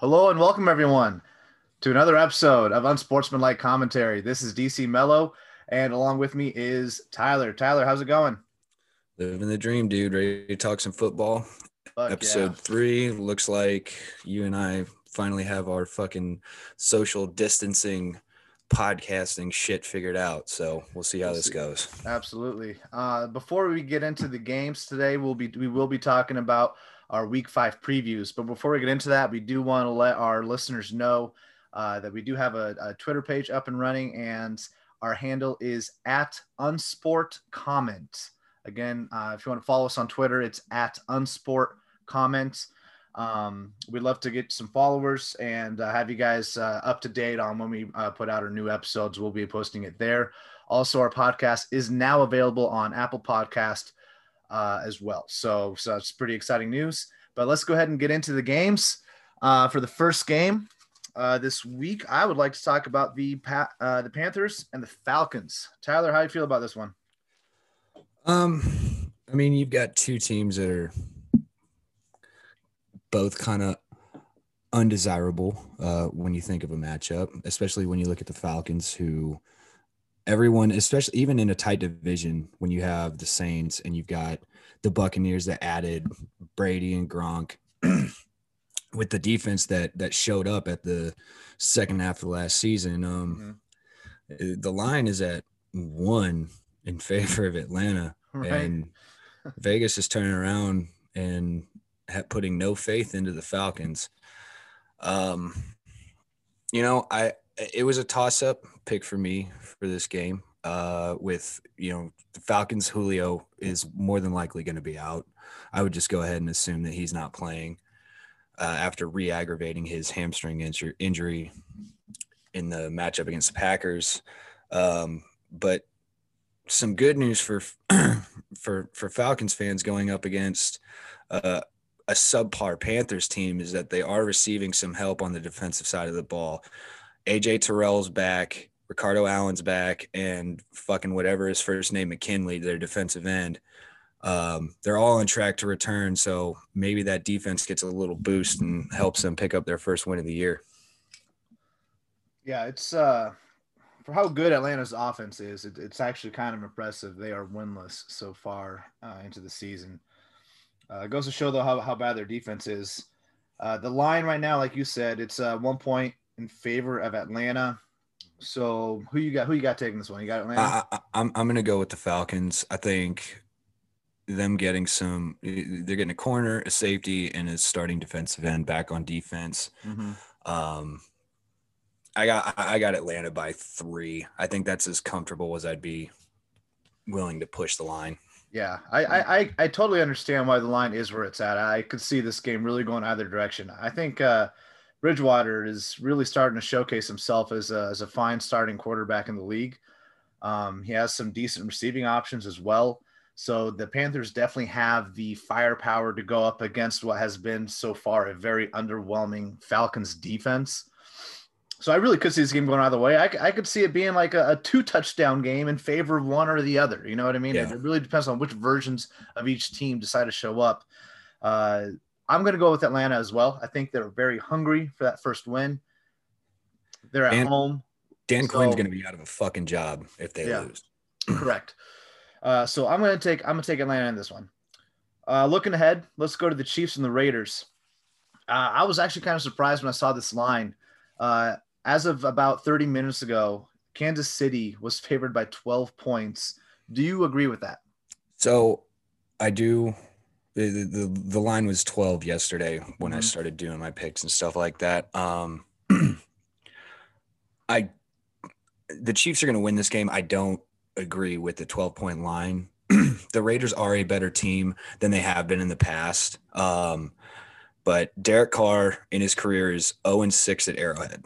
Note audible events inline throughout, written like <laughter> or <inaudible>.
Hello and welcome everyone to another episode of Unsportsmanlike Commentary. This is DC Mello, and along with me is Tyler. Tyler, how's it going? Living the dream, dude. Ready to talk some football? Fuck Episode yeah. three. Looks like you and I finally have our fucking social distancing podcasting shit figured out. So we'll see how this goes. Absolutely. Uh, before we get into the games today, we'll be we will be talking about our Week Five previews. But before we get into that, we do want to let our listeners know uh, that we do have a, a Twitter page up and running, and our handle is at Unsport Comment. Again, uh, if you want to follow us on Twitter, it's at Unsport Comment. Um, we'd love to get some followers and uh, have you guys uh, up to date on when we uh, put out our new episodes. We'll be posting it there. Also, our podcast is now available on Apple Podcast uh, as well. So, so it's pretty exciting news. But let's go ahead and get into the games. Uh, for the first game uh, this week, I would like to talk about the pa- uh, the Panthers and the Falcons. Tyler, how do you feel about this one? Um, I mean, you've got two teams that are both kind of undesirable uh, when you think of a matchup, especially when you look at the Falcons, who everyone, especially even in a tight division, when you have the Saints and you've got the Buccaneers that added Brady and Gronk. <clears throat> with the defense that that showed up at the second half of last season, um, uh, the line is at one in <laughs> favor of Atlanta, Right. and <laughs> Vegas is turning around and ha- putting no faith into the Falcons. Um, you know, I it was a toss up pick for me for this game. Uh, with you know the Falcons, Julio is more than likely going to be out. I would just go ahead and assume that he's not playing uh, after re-aggravating his hamstring injur- injury in the matchup against the Packers. Um, but some good news for <clears throat> for for Falcons fans going up against uh, a subpar Panthers team is that they are receiving some help on the defensive side of the ball. AJ Terrell's back, Ricardo Allen's back, and fucking whatever his first name McKinley, their defensive end. Um, they're all on track to return, so maybe that defense gets a little boost and helps them pick up their first win of the year. Yeah, it's uh for how good Atlanta's offense is, it, it's actually kind of impressive. They are winless so far uh, into the season. Uh, it goes to show though how, how bad their defense is. Uh, the line right now, like you said, it's uh, one point in favor of Atlanta. So who you got? Who you got taking this one? You got Atlanta. I, I, I'm I'm gonna go with the Falcons. I think them getting some, they're getting a corner, a safety, and a starting defensive end back on defense. Mhm. Um, I got I got Atlanta by three. I think that's as comfortable as I'd be willing to push the line. Yeah, I, I I I totally understand why the line is where it's at. I could see this game really going either direction. I think uh, Bridgewater is really starting to showcase himself as a, as a fine starting quarterback in the league. Um, he has some decent receiving options as well. So the Panthers definitely have the firepower to go up against what has been so far a very underwhelming Falcons defense. So I really could see this game going either way. I, I could see it being like a, a two touchdown game in favor of one or the other. You know what I mean? It, Yeah. it really depends on which versions of each team decide to show up. Uh, I'm going to go with Atlanta as well. I think they're very hungry for that first win. They're at And- home. Dan So- Quinn's gonna be out of a fucking job if they Yeah. lose. <clears throat> <clears throat> Correct. Uh, so I'm going to take I'm going to take Atlanta in this one. Uh, looking ahead, let's go to the Chiefs and the Raiders. Uh, I was actually kind of surprised when I saw this line. Uh, as of about 30 minutes ago, Kansas City was favored by 12 points. Do you agree with that? So I do. The, the, the, line was 12 yesterday when I Mhm. started doing my picks and stuff like that. Um, <clears throat> I the Chiefs are going to win this game. I don't agree with the 12 point line. <clears throat> the Raiders are a better team than they have been in the past. Um, but Derek Carr in his career is 0 and 6 at Arrowhead.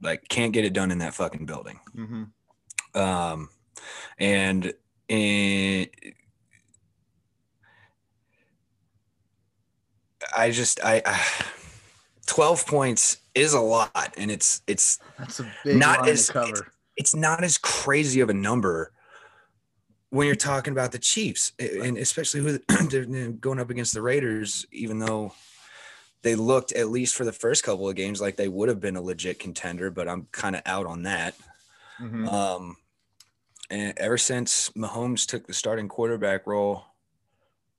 Like, can't get it done in that fucking building. Mm-hmm. Um, and in, I just I, I 12 points is a lot and it's it's That's a big Not as- to cover. it's not as crazy of a number when you're talking about the Chiefs and especially with <clears throat> going up against the Raiders even though they looked at least for the first couple of games like they would have been a legit contender, but I'm kind of out on that. Mhm. Um, and ever since Mahomes took the starting quarterback role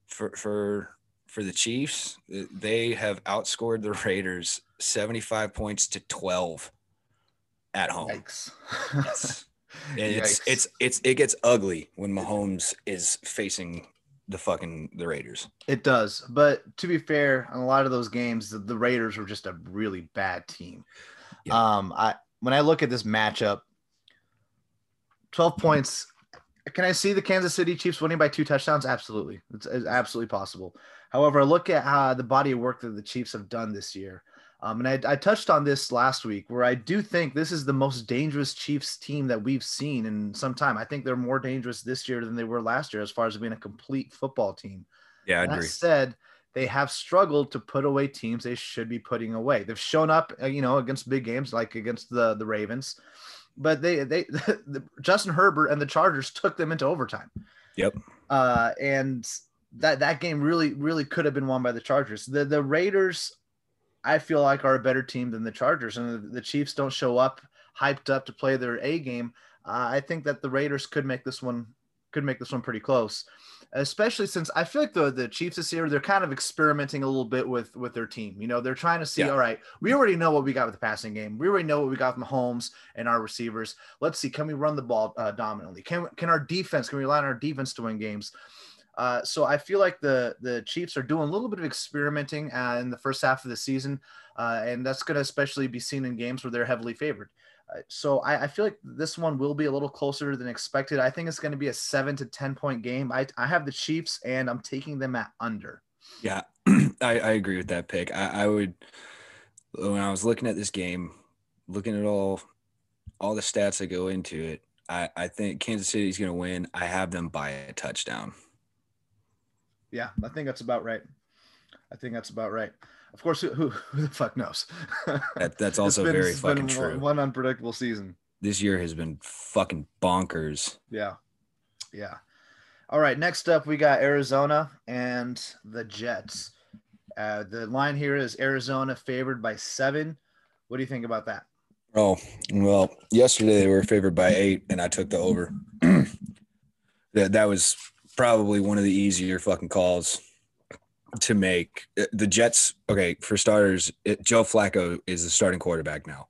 for for for the Chiefs, they have outscored the Raiders 75 points to 12 at home. Yikes. Yes. <laughs> And it's Yikes. it's it's it gets ugly when Mahomes is facing the fucking the Raiders. It does, but to be fair, on a lot of those games, the, the Raiders were just a really bad team. Yeah. Um, I when I look at this matchup, twelve points. Can I see the Kansas City Chiefs winning by two touchdowns? Absolutely, it's, it's absolutely possible. However, I look at how the body of work that the Chiefs have done this year, um, and I, I touched on this last week, where I do think this is the most dangerous Chiefs team that we've seen in some time. I think they're more dangerous this year than they were last year, as far as being a complete football team. Yeah, I That agree. said, they have struggled to put away teams they should be putting away. They've shown up, uh, you know, against big games like against the the Ravens, but they they <laughs> the, Justin Herbert and the Chargers took them into overtime. Yep. Uh, and that that game really really could have been won by the Chargers. The the Raiders, I feel like are a better team than the Chargers, and the, the Chiefs don't show up hyped up to play their A game. Uh, I think that the Raiders could make this one could make this one pretty close especially since I feel like the the Chiefs this year they're kind of experimenting a little bit with with their team. You know, they're trying to see, Yeah. all right, we already know what we got with the passing game. We already know what we got from Holmes and our receivers. Let's see, can we run the ball uh, dominantly? Can can our defense can we rely on our defense to win games? Uh, so I feel like the the Chiefs are doing a little bit of experimenting uh, in the first half of the season, uh, and that's going to especially be seen in games where they're heavily favored. Uh, so I, I feel like this one will be a little closer than expected. I think it's going to be a seven to ten point game. I, I have the Chiefs and I'm taking them at under. Yeah, <clears throat> I, I agree with that pick. I, I would when I was looking at this game, looking at all all the stats that go into it, I, I think Kansas City's gonna win. I have them by a touchdown. Yeah, I think that's about right. I think that's about right. Of course, who, who, who the fuck knows? <laughs> That that's also been- very fucking one- true. One unpredictable season. This year has been fucking bonkers. Yeah. Yeah. All right. Next up, we got Arizona and the Jets. Uh, the line here is Arizona favored by seven. What do you think about that? Oh, well, yesterday they were favored by eight, and I took the over. <clears throat> that that was probably one of the easier fucking calls to make. Uh, The Jets, okay, for starters, it, Joe Flacco is the starting quarterback now.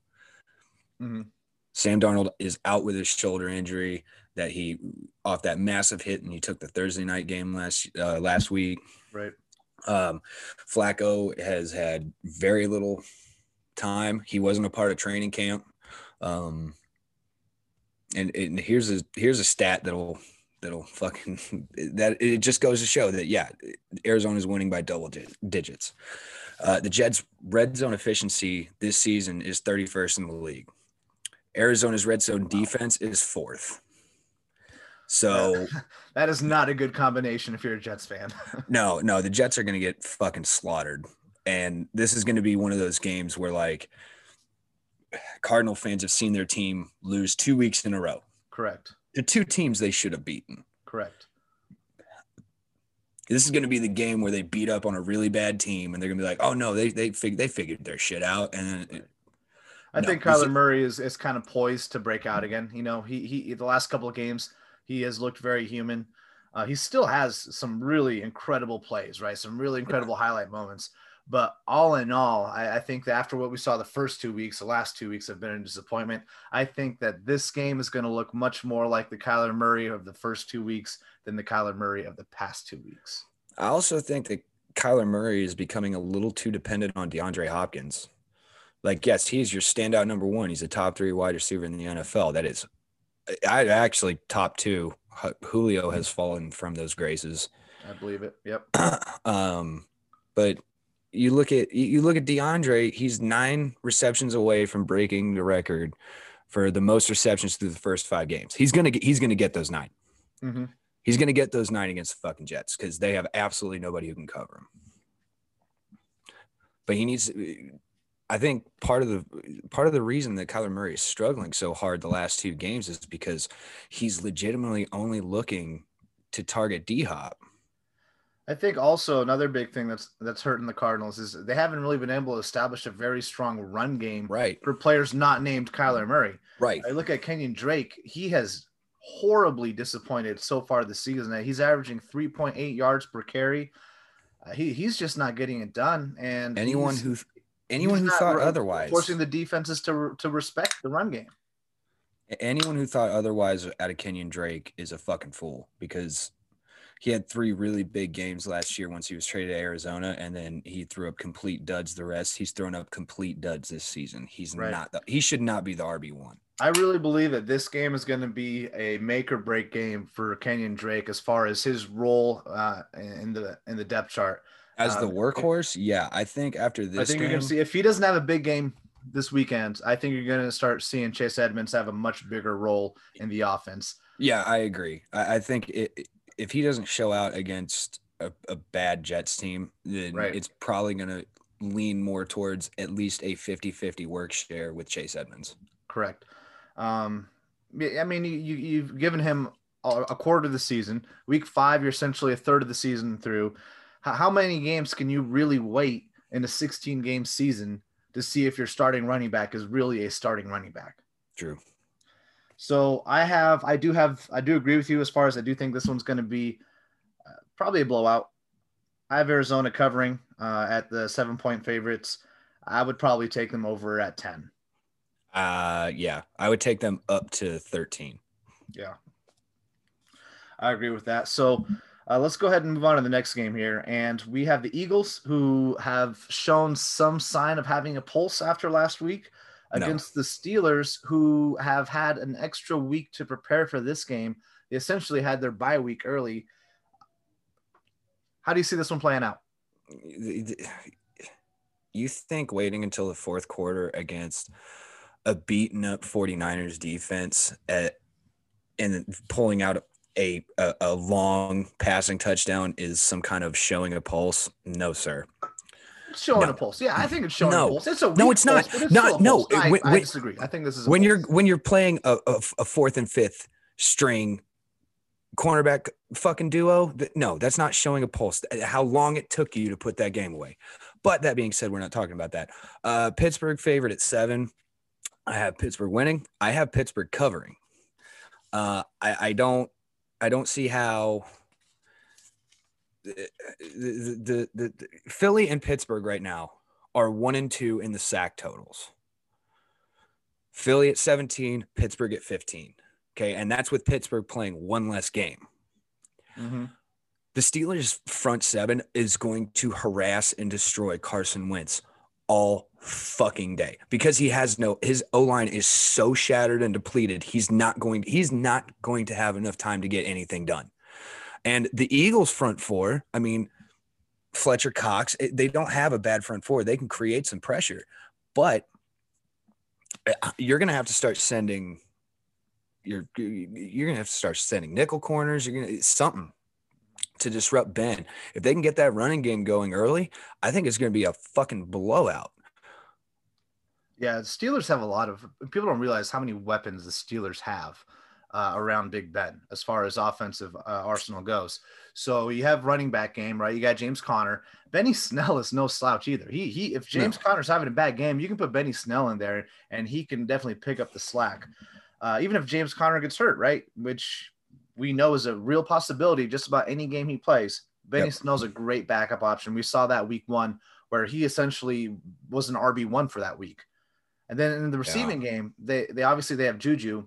Mhm. Sam Darnold is out with his shoulder injury that he off that massive hit, and he took the Thursday night game last uh, last week. Right. Um, Flacco has had very little time. He wasn't a part of training camp. Um, and, and here's a here's a stat that'll that'll fucking that it just goes to show that yeah, Arizona's winning by double di- digits. Uh, the Jets' red zone efficiency this season is 31st in the league. Arizona's red zone defense is fourth. So <laughs> That is not a good combination if you're a Jets fan. <laughs> no, no, the Jets are going to get fucking slaughtered. And this is going to be one of those games where like Cardinal fans have seen their team lose two weeks in a row. Correct. The two teams they should have beaten. Correct. This is going to be the game where they beat up on a really bad team and they're going to be like, "Oh no, they they fig- they figured their shit out." And then I No, think Kyler Murray is, is kind of poised to break out again. You know, he he the last couple of games he has looked very human. Uh, he still has some really incredible plays, right? Some really incredible highlight moments. But all in all, I, I think that after what we saw the first two weeks, the last two weeks have been a disappointment. I think that this game is going to look much more like the Kyler Murray of the first two weeks than the Kyler Murray of the past two weeks. I also think that Kyler Murray is becoming a little too dependent on DeAndre Hopkins. Like, yes, he's your standout number one. He's a top three wide receiver in the NFL. That is, I actually top two. Julio has fallen from those graces. I believe it. Yep. <clears throat> um, but you look at you- look at DeAndre. He's nine receptions away from breaking the record for the most receptions through the first five games. He's gonna get he's gonna get those nine. hmm He's going to get those nine against the fucking Jets because they have absolutely nobody who can cover him. But he needs. I think part of the part of the reason that Kyler Murray is struggling so hard the last two games is because he's legitimately only looking to target D Hop. I think also another big thing that's that's hurting the Cardinals is they haven't really been able to establish a very strong run game Right. for players not named Kyler Murray. Right. I look at Kenyon Drake, he has horribly disappointed so far this season. He's averaging 3.8 yards per carry. Uh, he he's just not getting it done. And Anyone who anyone who thought re- otherwise forcing the defenses to to respect the run game. anyone who thought otherwise out of Kenyon Drake is a fucking fool because he had three really big games last year once he was traded to Arizona, and then he threw up complete duds the rest. He's thrown up complete duds this season. He's Right. not the, he should not be the RB one. I really believe that this game is going to be a make or break game for Kenyon Drake as far as his role uh, in the in the depth chart. As the Um, workhorse, yeah, I think after this I think you're going to see if he doesn't have a big game this weekend, I think you're going to start seeing Chase Edmonds have a much bigger role in the offense. yeah, I agree. I, I think it, if he doesn't show out against a, a bad Jets team, then Right. it's probably going to lean more towards at least a 50-50 work share with Chase Edmonds. Correct. Um, I mean, you, you you've given him a quarter of the season. Week five, you're essentially a third of the season through. How, how many games can you really wait in a 16 game season to see if your starting running back is really a starting running back? True. So I have, I do have, I do agree with you as far as I do think this one's going to be uh, probably a blowout. I have Arizona covering uh, at the seven point favorites. I would probably take them over at 10. Uh, yeah, I would take them up to 13. Yeah. I agree with that. So uh, let's go ahead and move on to the next game here. And we have the Eagles who have shown some sign of having a pulse after last week No. against the Steelers, who have had an extra week to prepare for this game. They essentially had their bye week early. How do you see this one playing out? You think waiting until the fourth quarter against a beaten up 49ers defense at, and pulling out a, a, a long passing touchdown is some kind of showing a pulse? No, sir. It's showing No. a pulse. Yeah, I think it's showing No. a pulse. It's a No, it's not. pulse, it's Not- still a no, pulse. I, when- I disagree. I think this is a when you're when you're playing a, a, a fourth and fifth string cornerback fucking duo no that's not showing a pulse how long it took you to put that game away but that being said we're not talking about that uh pittsburgh favorite at seven i have pittsburgh winning i have pittsburgh covering uh i i don't i don't see how the, the, the, the, philly and pittsburgh right now are one and two in the sack totals Philly at 17, Pittsburgh at 15. Okay. And that's with Pittsburgh playing one less game. Mhm. The Steelers' front seven is going to harass and destroy Carson Wentz all fucking day because he has no his O line is so shattered and depleted. He's not going he's not going to have enough time to get anything done. And the Eagles' front four, I mean, Fletcher Cox, they don't have a bad front four. They can create some pressure, but uh, you're going to have to start sending you're you're gonna have to start sending nickel corners. You're gonna something to disrupt Ben. If they can get that running game going early, I think it's gonna be a fucking blowout. Yeah, Steelers have a lot of people don't realize how many weapons the Steelers have uh, around Big Ben as far as offensive uh, arsenal goes. So you have running back game, right? You got James Conner. Benny <laughs> Snell is no slouch either. He he if James Conner's having a bad game, you can put Benny Snell in there and he can definitely pick up the slack. Uh, even if James Conner gets hurt, right? Which we know is a real possibility just about any game he plays. Benny Yep. Snell's a great backup option. We saw that week one where he essentially was an RB1 for that week. And then in the receiving game, they they obviously they have Juju,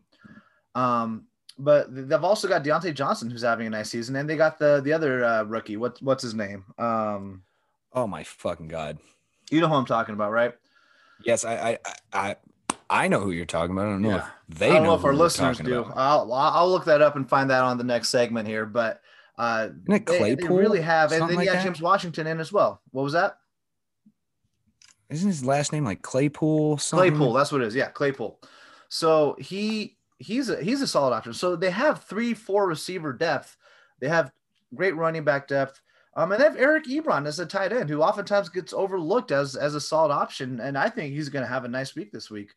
um, but they've also got Diontae Johnson who's having a nice season, and they got the the other uh, rookie. What what's his name? Um, Oh my fucking god! you know who I'm talking about, right? Yes, I I I I know who you're talking about. I don't know Yeah. if they I don't know, know if our listeners do. about. I'll I'll look that up and find that on the next segment here. But uh, Isn't it they, they really have, and then you like got that? James Washington in as well. What was that? Isn't his last name like Claypool? Something? Claypool, that's what it is. Yeah, Claypool. So he he's a he's a solid option. So they have three, four receiver depth. They have great running back depth. Um, and they have Eric Ebron as a tight end who oftentimes gets overlooked as as a solid option. And I think he's going to have a nice week this week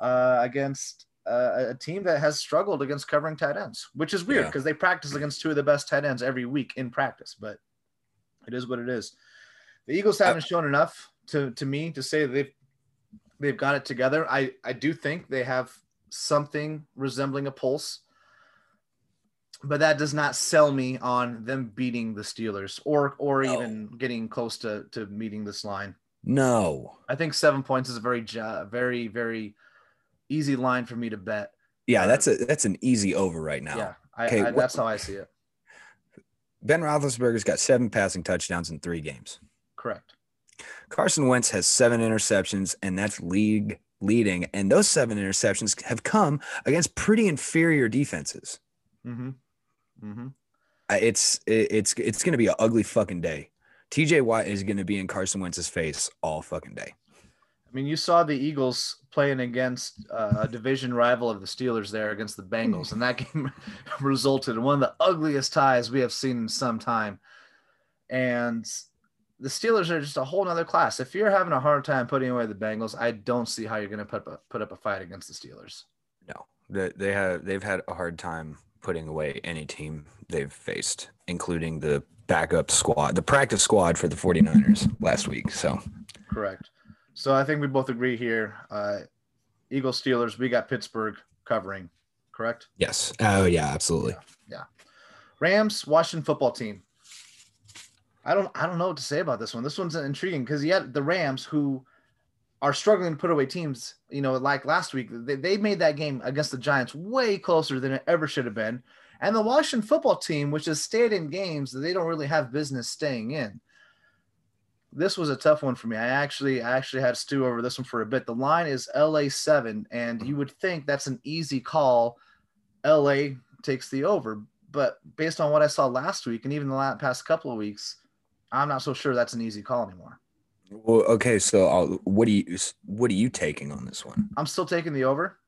uh, against uh, a team that has struggled against covering tight ends, which is weird Yeah. because they practice against two of the best tight ends every week in practice. But It is what it is. The Eagles haven't shown enough to to me to say they've they've got it together. I I do think they have something resembling a pulse, but that does not sell me on them beating the Steelers or or No. even getting close to to meeting this line. No. I think seven points is a very very very easy line for me to bet. Yeah, that's uh, a that's an easy over right now. Yeah, I, Okay, I, that's how I see it. Ben Roethlisberger's got seven passing touchdowns in three games. Correct. Carson Wentz has seven interceptions, and that's league leading. And those seven interceptions have come against pretty inferior defenses. Mm-hmm. Mm-hmm. It's it- it's it's going to be an ugly fucking day. TJ Watt is going to be in Carson Wentz's face all fucking day. I mean, you saw the Eagles playing against uh, a division rival of the Steelers there against the Bengals, and that game <laughs> resulted in one of the ugliest ties we have seen in some time. And the Steelers are just a whole nother class. If you're having a hard time putting away the Bengals, I don't see how you're going to put up, put up a fight against the Steelers. No, they, they have they've had a hard time putting away any team they've faced, including the backup squad, the practice squad for the 49ers last week. So Correct. So I think we both agree here. Uh, Eagles, Steelers, we got Pittsburgh covering. Correct. yes, oh yeah, absolutely. Yeah. Rams, Washington football team. I don't I don't know what to say about this one. This one's intriguing because yet the Rams who are struggling to put away teams, you know, like last week, they, they made that game against the Giants way closer than it ever should have been. And the Washington football team, which has stayed in games that they don't really have business staying in. This was a tough one for me. I actually I actually had stew over this one for a bit. The line is LA seven, and you would think that's an easy call. LA takes the over, but based on what I saw last week and even the last past couple of weeks, I'm not so sure that's an easy call anymore. Well, okay, so I'll, what do you what are you taking on this one? I'm still taking the over,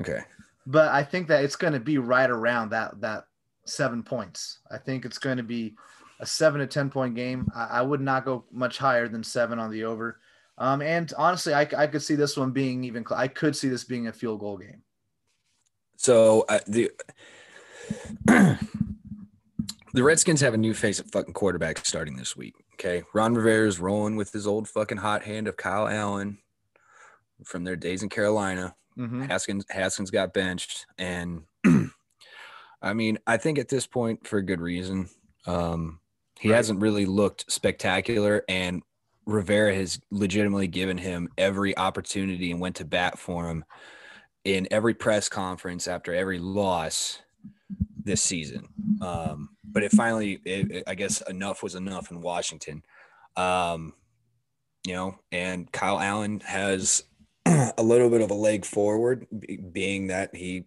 Okay, but I think that it's going to be right around that that seven points. I think it's going to be a seven to ten point game. I, I would not go much higher than seven on the over. Um, and honestly, I, I could see this one being even. I could see this being a field goal game. so uh, the <clears throat> the Redskins have a new face at fucking quarterback starting this week. Okay, Ron Rivera is rolling with his old fucking hot hand of Kyle Allen from their days in Carolina. Mm-hmm. Haskins Haskins got benched, and <clears throat> I mean, I think at this point for a good reason. Um, he Right. hasn't really looked spectacular, and Rivera has legitimately given him every opportunity and went to bat for him in every press conference after every loss this season. Um, but it finally, it, it- I guess, enough was enough in Washington. Um, you know, and Kyle Allen has <clears throat> a little bit of a leg forward, be- being that he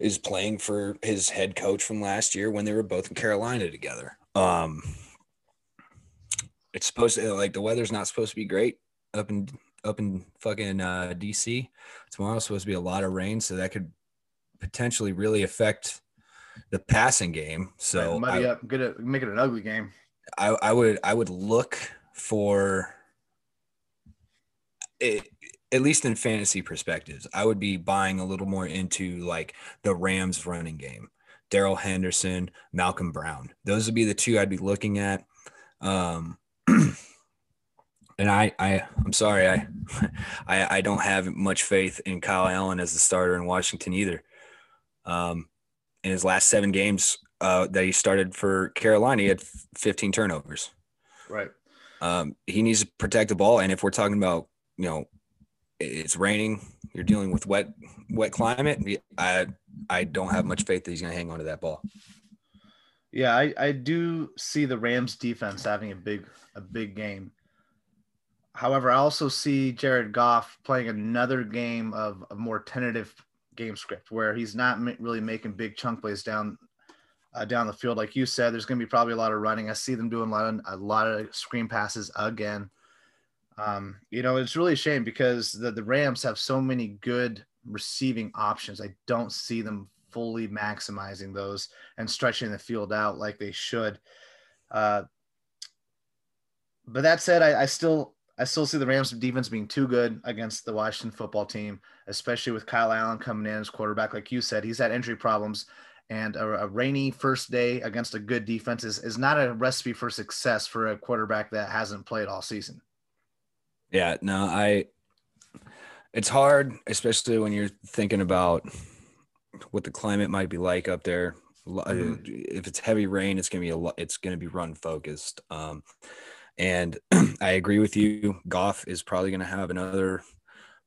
is playing for his head coach from last year when they were both in Carolina together. Um, it's supposed to like the weather's not supposed to be great up in up in fucking uh, DC. Tomorrow's supposed to be a lot of rain, so that could potentially really affect the passing game. So muddy I, up, it, make it an ugly game. I, I would I would look for it, at least in fantasy perspectives. I would be buying a little more into like the Rams running game. Darrell Henderson, Malcolm Brown. Those would be the two I'd be looking at. Um, <clears throat> and I, I, I'm sorry, I, <laughs> I, I don't have much faith in Kyle Allen as the starter in Washington either. Um, in his last seven games uh, that he started for Carolina, he had 15 turnovers. Right. Um, he needs to protect the ball, and if we're talking about, you know, it's raining, you're dealing with wet, wet climate. I, I don't have much faith that he's going to hang on to that ball. Yeah, I, I do see the Rams defense having a big a big game. However, I also see Jared Goff playing another game of a more tentative game script where he's not ma- really making big chunk plays down uh, down the field. Like you said, there's going to be probably a lot of running. I see them doing a lot of a lot of screen passes again. Um, you know, it's really a shame because the, the Rams have so many good receiving options. I don't see them fully maximizing those and stretching the field out like they should. Uh, but that said, I, I still I still see the Rams defense being too good against the Washington football team, especially with Kyle Allen coming in as quarterback. Like you said, he's had injury problems And a, a, rainy first day against a good defense is, is not a recipe for success for a quarterback that hasn't played all season. Yeah, no, I. It's hard, especially when you're thinking about what the climate might be like up there. Mm-hmm. If it's heavy rain, it's gonna be a lot. It's gonna be run focused. Um, and <clears throat> I agree with you. Goff is probably gonna have another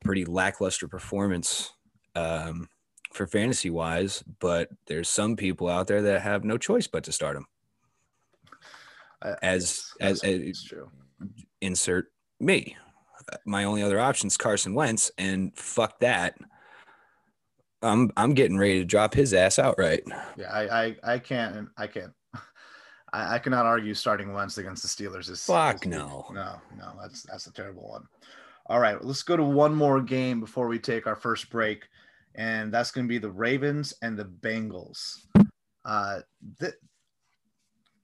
pretty lackluster performance um, for fantasy wise, but there's some people out there that have no choice but to start him. As as, as true. insert me. My only other option is Carson Wentz, and fuck that. I'm I'm getting ready to drop his ass outright. Yeah, I I, I can't I can't I, I cannot argue starting Wentz against the Steelers is fuck is, no no no that's that's a terrible one. All right, let's go to one more game before we take our first break, and that's going to be the Ravens and the Bengals. Uh, th-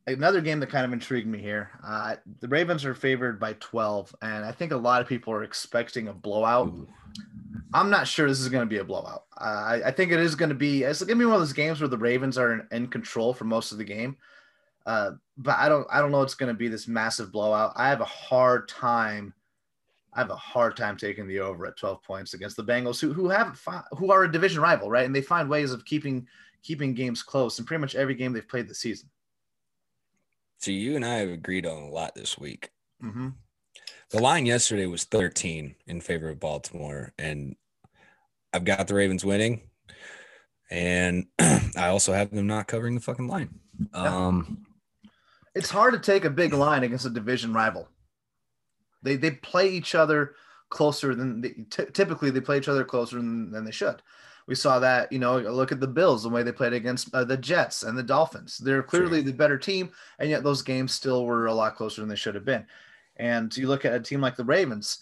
another game that kind of intrigued me here. Uh, the Ravens are favored by 12, and I think a lot of people are expecting a blowout. Ooh. I'm not sure this is going to be a blowout. Uh, I, I, think it is going to be. It's going to be one of those games where the Ravens are in, in control for most of the game. Uh, but I don't. I don't know. It's going to be this massive blowout. I have a hard time. I have a hard time taking the over at 12 points against the Bengals, who who have who are a division rival, right? And they find ways of keeping keeping games close in pretty much every game they've played this season. So you and I have agreed on a lot this week. Mm-hmm. The line yesterday was 13 in favor of Baltimore, and I've got the Ravens winning, and <clears throat> I also have them not covering the fucking line. Um, it's hard to take a big line against a division rival. They they play each other closer than they, t- typically they play each other closer than, than they should. We saw that, you know, look at the Bills, the way they played against uh, the Jets and the Dolphins. They're clearly sure. the better team, and yet those games still were a lot closer than they should have been. And you look at a team like the Ravens,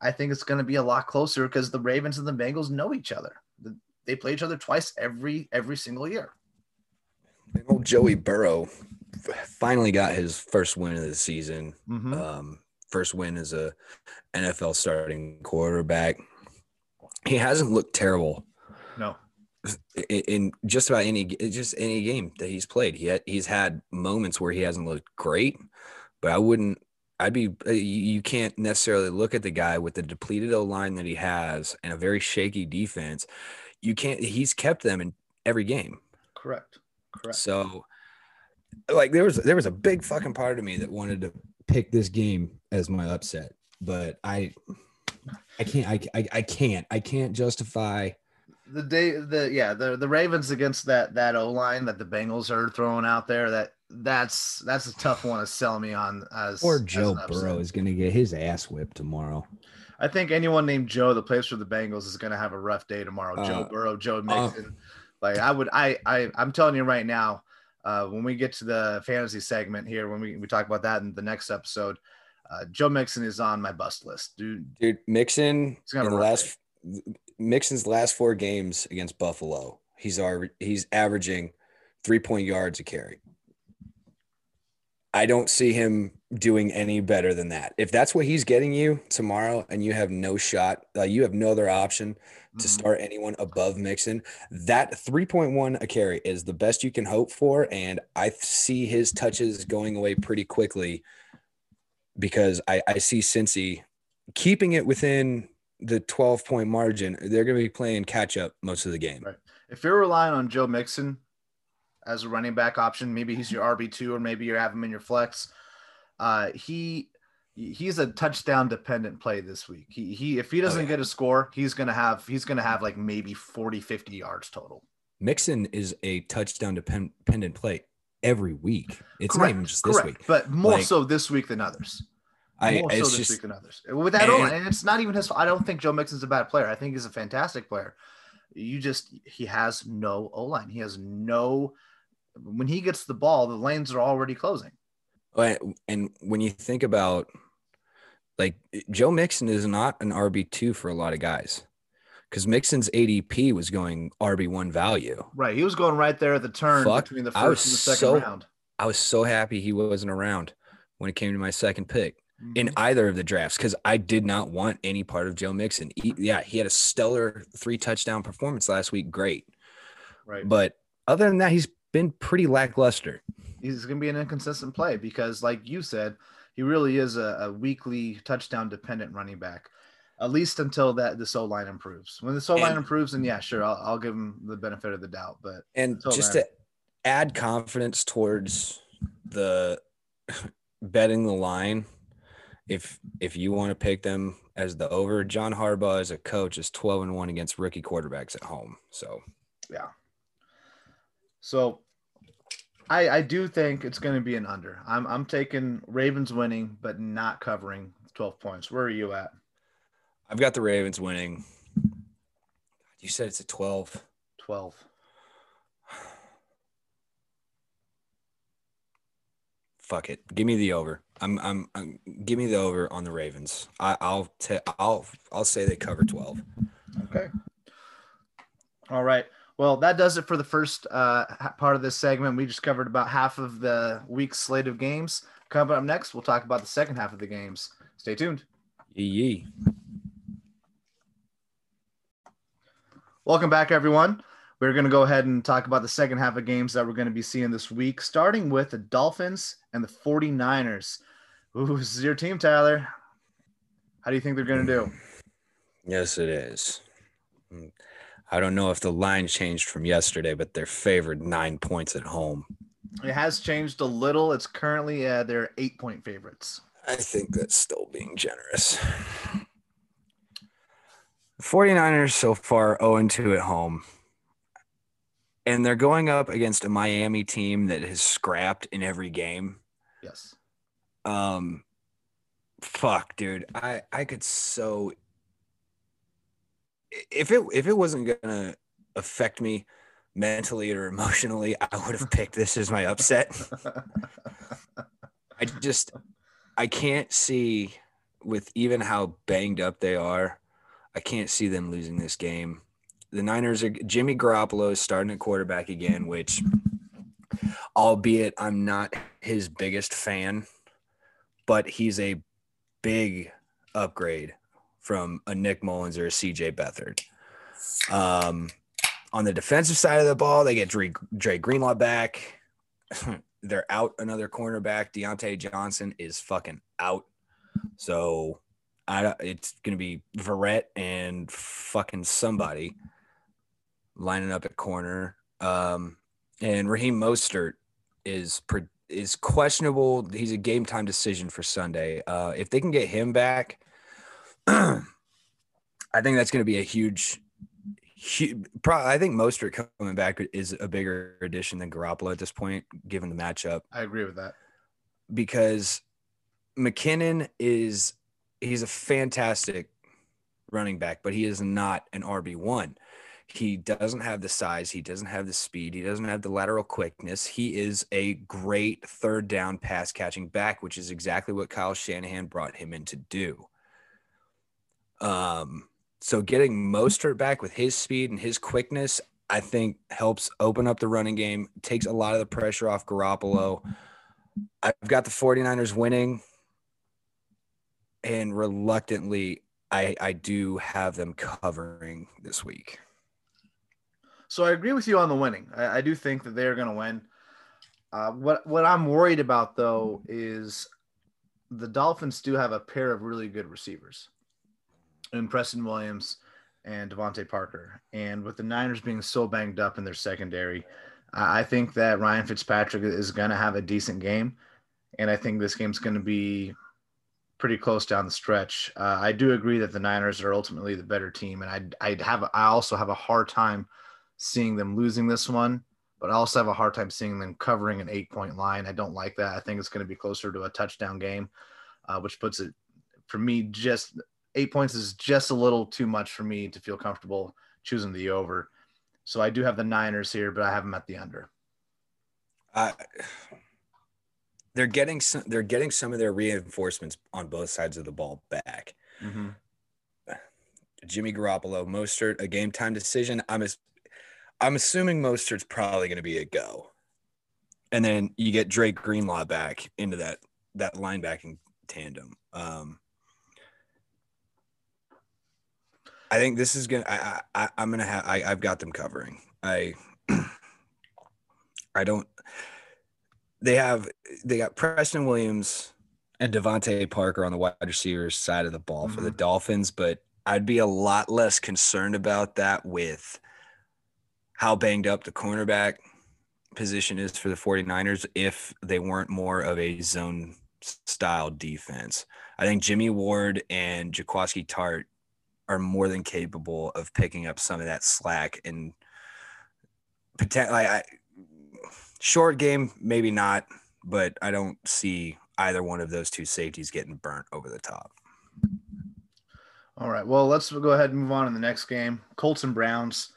I think it's going to be a lot closer because the Ravens and the Bengals know each other. They play each other twice every every single year. Old Joey Burrow finally got his first win of the season. Mm-hmm. Um, first win as a NFL starting quarterback. He hasn't looked terrible. No. In, just about any just any game that he's played, he had, he's had moments where he hasn't looked great, but I wouldn't I'd be uh, you can't necessarily look at the guy with the depleted O line that he has and a very shaky defense. You can't. He's kept them in every game. Correct. Correct. So, like, there was there was a big fucking part of me that wanted to pick this game as my upset, but I, I can't. I I, I can't. I can't justify the day the yeah the the Ravens against that that O line that the Bengals are throwing out there that that's that's a tough one to sell me on as or Joe as Burrow is going to get his ass whipped tomorrow. I think anyone named Joe that plays for the Bengals is going to have a rough day tomorrow. Uh, Joe Burrow, Joe uh, Mixon. Uh, like I would, I, I, I'm telling you right now, uh, when we get to the fantasy segment here, when we, we talk about that in the next episode, uh, Joe Mixon is on my bust list, dude. Dude, Mixon in the last. Mixon's last four games against Buffalo, he's our he's averaging three point yards a carry. I don't see him doing any better than that. If that's what he's getting you tomorrow and you have no shot, uh, you have no other option to mm-hmm. start anyone above Mixon, that 3.1 a carry is the best you can hope for. And I see his touches going away pretty quickly because I, I see Cincy keeping it within the 12 point margin. They're going to be playing catch up most of the game. Right. If you're relying on Joe Mixon as a running back option. Maybe he's your RB two, or maybe you have him in your flex. Uh, he he's a touchdown dependent play this week. He he if he doesn't oh, yeah. get a score, he's gonna have he's gonna have like maybe 40, 50 yards total. Mixon is a touchdown dependent play every week. It's correct, not even just this correct. week, but more like, so this week than others. I, more so this just, week than others. With that, and, and it's not even his. I don't think Joe Mixon's a bad player. I think he's a fantastic player. You just he has no O line. He has no when he gets the ball, the lanes are already closing. And when you think about like Joe Mixon is not an RB2 for a lot of guys because Mixon's ADP was going RB1 value. Right. He was going right there at the turn Fuck, between the first and the second so, round. I was so happy he wasn't around when it came to my second pick mm-hmm. in either of the drafts because I did not want any part of Joe Mixon. He, yeah, he had a stellar three touchdown performance last week. Great. Right. But other than that, he's been pretty lackluster. He's going to be an inconsistent play because, like you said, he really is a, a weekly touchdown dependent running back. At least until that the O line improves. When the O line improves, then yeah, sure, I'll, I'll give him the benefit of the doubt. But and just then, to add confidence towards the <laughs> betting the line, if if you want to pick them as the over, John Harbaugh as a coach is twelve and one against rookie quarterbacks at home. So yeah. So I I do think it's going to be an under. I'm I'm taking Ravens winning, but not covering twelve points. Where are you at? I've got the Ravens winning. You said it's a 12. 12. Fuck it. Give me the over. I'm, I'm, I'm give me the over on the Ravens. I, I'll, t- I'll, I'll say they cover 12. Okay. All right. Well, that does it for the first uh, part of this segment. We just covered about half of the week's slate of games. Coming up next, we'll talk about the second half of the games. Stay tuned. Yee. Welcome back, everyone. We're going to go ahead and talk about the second half of games that we're going to be seeing this week, starting with the Dolphins and the 49ers. Ooh, this is your team, Tyler. How do you think they're going to do? Yes, it is. I don't know if the line changed from yesterday, but they're favored nine points at home. It has changed a little. It's currently uh, their eight point favorites. I think that's still being generous. 49ers so far 0 2 at home. And they're going up against a Miami team that has scrapped in every game. Yes. Um fuck, dude. I I could so if it if it wasn't gonna affect me mentally or emotionally, I would have picked this as my upset. I just I can't see with even how banged up they are I can't see them losing this game. The Niners are Jimmy Garoppolo is starting at quarterback again, which, albeit I'm not his biggest fan, but he's a big upgrade from a Nick Mullens or a CJ Beathard. Um, on the defensive side of the ball, they get Dre, Greenlaw back. <laughs> They're out another cornerback. Diontae Johnson is fucking out. So I it's gonna be Verrett and fucking somebody lining up at corner. Um, and Raheem Mostert is is questionable. He's a game time decision for Sunday. Uh, if they can get him back, think that's going to be a huge, huge. Pro- I think Mostert coming back is a bigger addition than Garoppolo at this point, given the matchup. I agree with that because McKinnon is he's a fantastic running back, but he is not an RB1. He doesn't have the size, he doesn't have the speed, he doesn't have the lateral quickness. He is a great third down pass catching back, which is exactly what Kyle Shanahan brought him in to do. Um, so getting Mostert back with his speed and his quickness, I think helps open up the running game, takes a lot of the pressure off Garoppolo. I've got the 49ers winning and reluctantly I I do have them covering this week. So I agree with you on the winning. I, I do think that they're going to win. Uh, what what I'm worried about though is the Dolphins do have a pair of really good receivers, in Preston Williams and DeVante Parker. And with the Niners being so banged up in their secondary, I think that Ryan Fitzpatrick is going to have a decent game, and I think this game's going to be pretty close down the stretch. Uh, I do agree that the Niners are ultimately the better team, and I I have I also have a hard time seeing them losing this one, but I also have a hard time seeing them covering an eight point line. I don't like that. I think it's going to be closer to a touchdown game, uh, which puts it for me just eight points is just a little too much for me to feel comfortable choosing the over. So I do have the Niners here, but I have them at the under. Uh, they're getting some they're getting some of their reinforcements on both sides of the ball back. Mm-hmm. Jimmy Garoppolo, Mostert, a game time decision. I'm as I'm assuming Mostert's probably going to be a go, and then you get Drake Greenlaw back into that that linebacking tandem. Um, I think this is gonna. I, I I'm gonna have. I, I've got them covering. I <clears throat> I don't. They have they got Preston Williams and DeVante Parker on the wide receivers side of the ball for the Mhm. Dolphins, but I'd be a lot less concerned about that with how banged up the cornerback position is for the 49ers if they weren't more of a zone style defense. I think Jimmy Ward and Jaquiski Tartt are more than capable of picking up some of that slack and potentially I, short game, maybe not, but I don't see either one of those two safeties getting burnt over the top. All right. Well, let's go ahead and move on to the next game. Colts and Browns.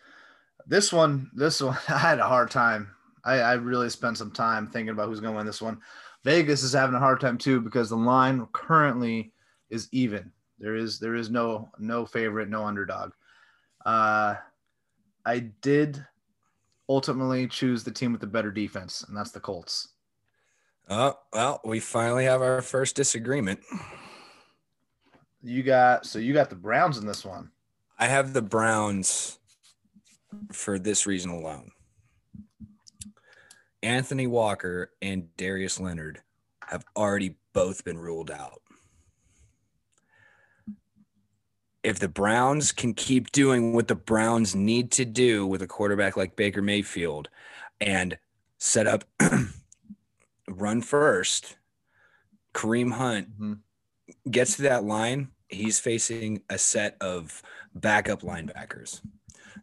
This one, this one, <laughs> I had a hard time. I, I really spent some time thinking about who's going to win this one. Vegas is having a hard time too because the line currently is even. There is there is no no favorite, no underdog. Uh, I did ultimately choose the team with the better defense, and that's the Colts. Oh, well, we finally have our first disagreement. You got so you got the Browns in this one. I have the Browns for this reason alone. Anthony Walker and Darius Leonard have already both been ruled out. If the Browns can keep doing what the Browns need to do with a quarterback like Baker Mayfield and set up <clears throat> run first, Kareem Hunt Mhm. gets to that line, he's facing a set of backup linebackers.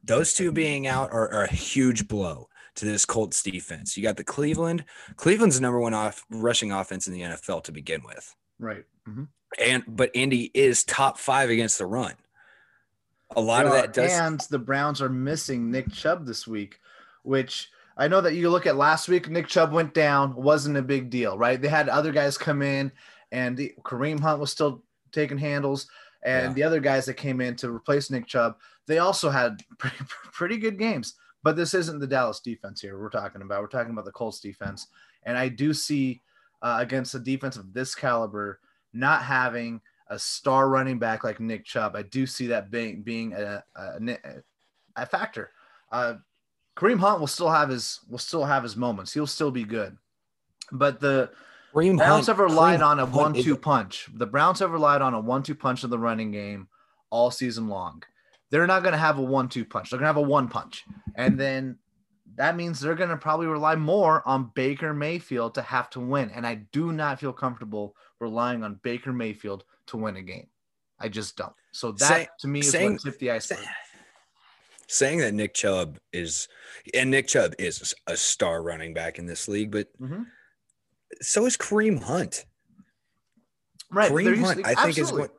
Those two being out are, are a huge blow to this Colts defense. You got the Cleveland. Cleveland's the number one off rushing offense in the NFL to begin with. Right. Mhm. And but Indy is top five against the run. A lot They of are, that does And the Browns are missing Nick Chubb this week, which I know that you look at last week, Nick Chubb went down, wasn't a big deal, right? They had other guys come in, and the, Kareem Hunt was still taking handles, and Yeah. the other guys that came in to replace Nick Chubb, they also had <laughs> pretty, pretty good games. But this isn't the Dallas defense here we're talking about. We're talking about the Colts defense, and I do see uh, against a defense of this caliber not having a star running back like Nick Chubb. I do see that being being a a, a factor. Uh, Kareem Hunt will still have his will still have his moments. He'll still be good, but the Kareem Browns Hunt- have relied Kareem on a one-two is- punch. The Browns have relied on a one-two punch in the running game all season long. They're not going to have a one-two punch. They're going to have a one punch, and then that means they're going to probably rely more on Baker Mayfield to have to win. And I do not feel comfortable relying on Baker Mayfield to win a game. I just don't. So that Say- to me is saying- what tipped the iceberg. saying that Nick Chubb is and Nick Chubb is a star running back in this league, but Mhm. so is Kareem Hunt. Right. Kareem Hunt, I think, is absolutely.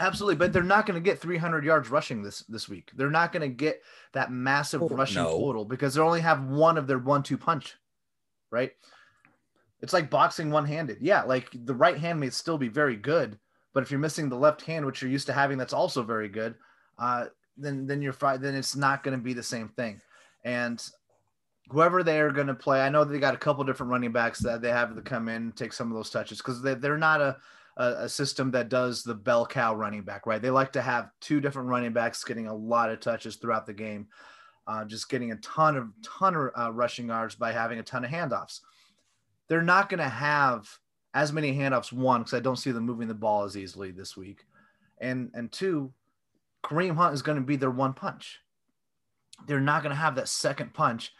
Absolutely, but they're not going to get 300 yards rushing this this week. They're not going to get that massive Oh, rushing no. total because they only have one of their one-two punch, right? It's like boxing one-handed. Yeah, like the right hand may still be very good, but if you're missing the left hand, which you're used to having, that's also very good. Uh, then then you're fine. Then it's not going to be the same thing. And whoever they are going to play, I know they got a couple different running backs that they have to come in and take some of those touches because they, they're not a a, a system that does the bell cow running back, right? They like to have two different running backs getting a lot of touches throughout the game, uh, just getting a ton of ton of uh, rushing yards by having a ton of handoffs. They're not going to have as many handoffs. One, because I don't see them moving the ball as easily this week, and and two, Kareem Hunt is going to be their one punch. They're not going to have that second punch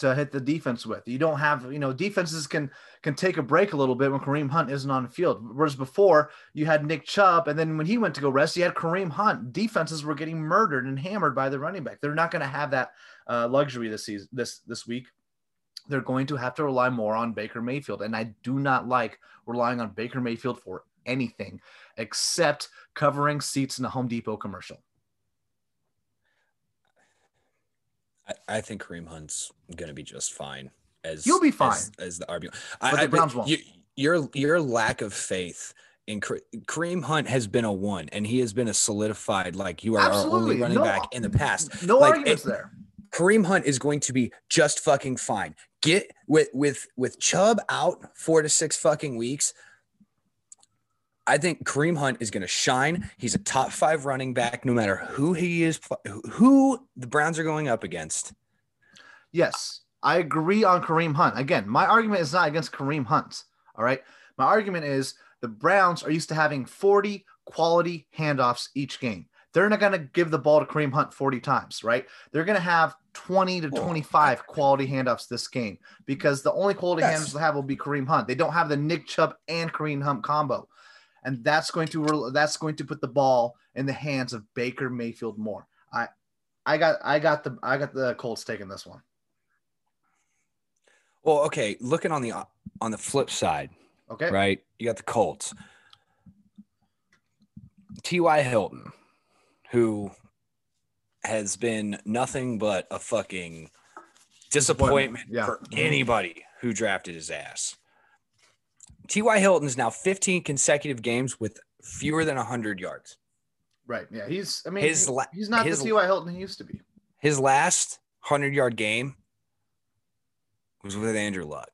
to hit the defense with. You don't have, you know, defenses can can take a break a little bit when Kareem Hunt isn't on the field. Whereas before you had Nick Chubb, and then when he went to go rest, you had Kareem Hunt. Defenses were getting murdered and hammered by the running back. They're not going to have that uh, luxury this season, this this week. They're going to have to rely more on Baker Mayfield, and I do not like relying on Baker Mayfield for anything except covering seats in a Home Depot commercial. I, I think Kareem Hunt's going to be just fine. As you'll be fine. as, the RB. But the Browns won't. You, your your lack of faith in Kareem Hunt has been a one, and he has been a solidified like you are our Absolutely. only running No- back in the past. No Like, arguments it- there. Kareem Hunt is going to be just fucking fine. Get with with with Chubb out four to six fucking weeks. I think Kareem Hunt is going to shine. He's a top five running back, no matter who he is, who the Browns are going up against. Yes. I agree on Kareem Hunt. Again, my argument is not against Kareem Hunt. All right. My argument is the Browns are used to having 40 quality handoffs each game. They're not going to give the ball to Kareem Hunt 40 times, right? They're going to have 20 to 25 quality handoffs this game because the only quality Yes. handoffs they have will be Kareem Hunt. They don't have the Nick Chubb and Kareem Hunt combo. And that's going to that's going to put the ball in the hands of Baker Mayfield more. I I got I got the I got the Colts taking this one. Well, okay, looking on the on the flip side, Okay. right? You got the Colts. T.Y. Hilton, who has been nothing but a fucking disappointment Yeah. for anybody who drafted his ass. T.Y. Hilton is now 15 consecutive games with fewer than 100 yards. Right. Yeah. He's I mean His he- he's not his- the T.Y. Hilton he used to be. His last 100 yard game was with Andrew Luck.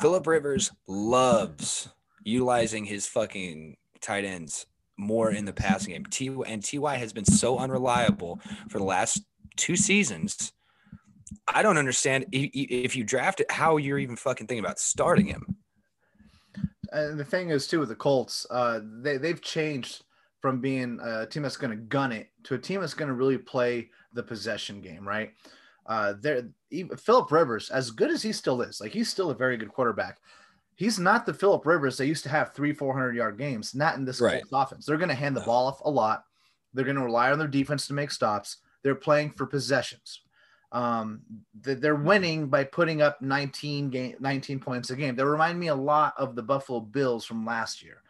Philip Rivers loves utilizing his fucking tight ends more in the passing game. T and Ty has been so unreliable for the last two seasons. I don't understand if you draft it, how you're even fucking thinking about starting him. And the thing is too with the Colts, uh, they they've changed from being a team that's going to gun it to a team that's going to really play the possession game, right? Uh, there, Philip Rivers, as good as he still is, like he's still a very good quarterback. He's not the Philip Rivers they used to have three, four hundred yard games. Not in this Right. Colts offense. They're going to hand the ball off a lot. They're going to rely on their defense to make stops. They're playing for possessions. Um, th- they're winning by putting up 19 game, 19 points a game. They remind me a lot of the Buffalo Bills from last year.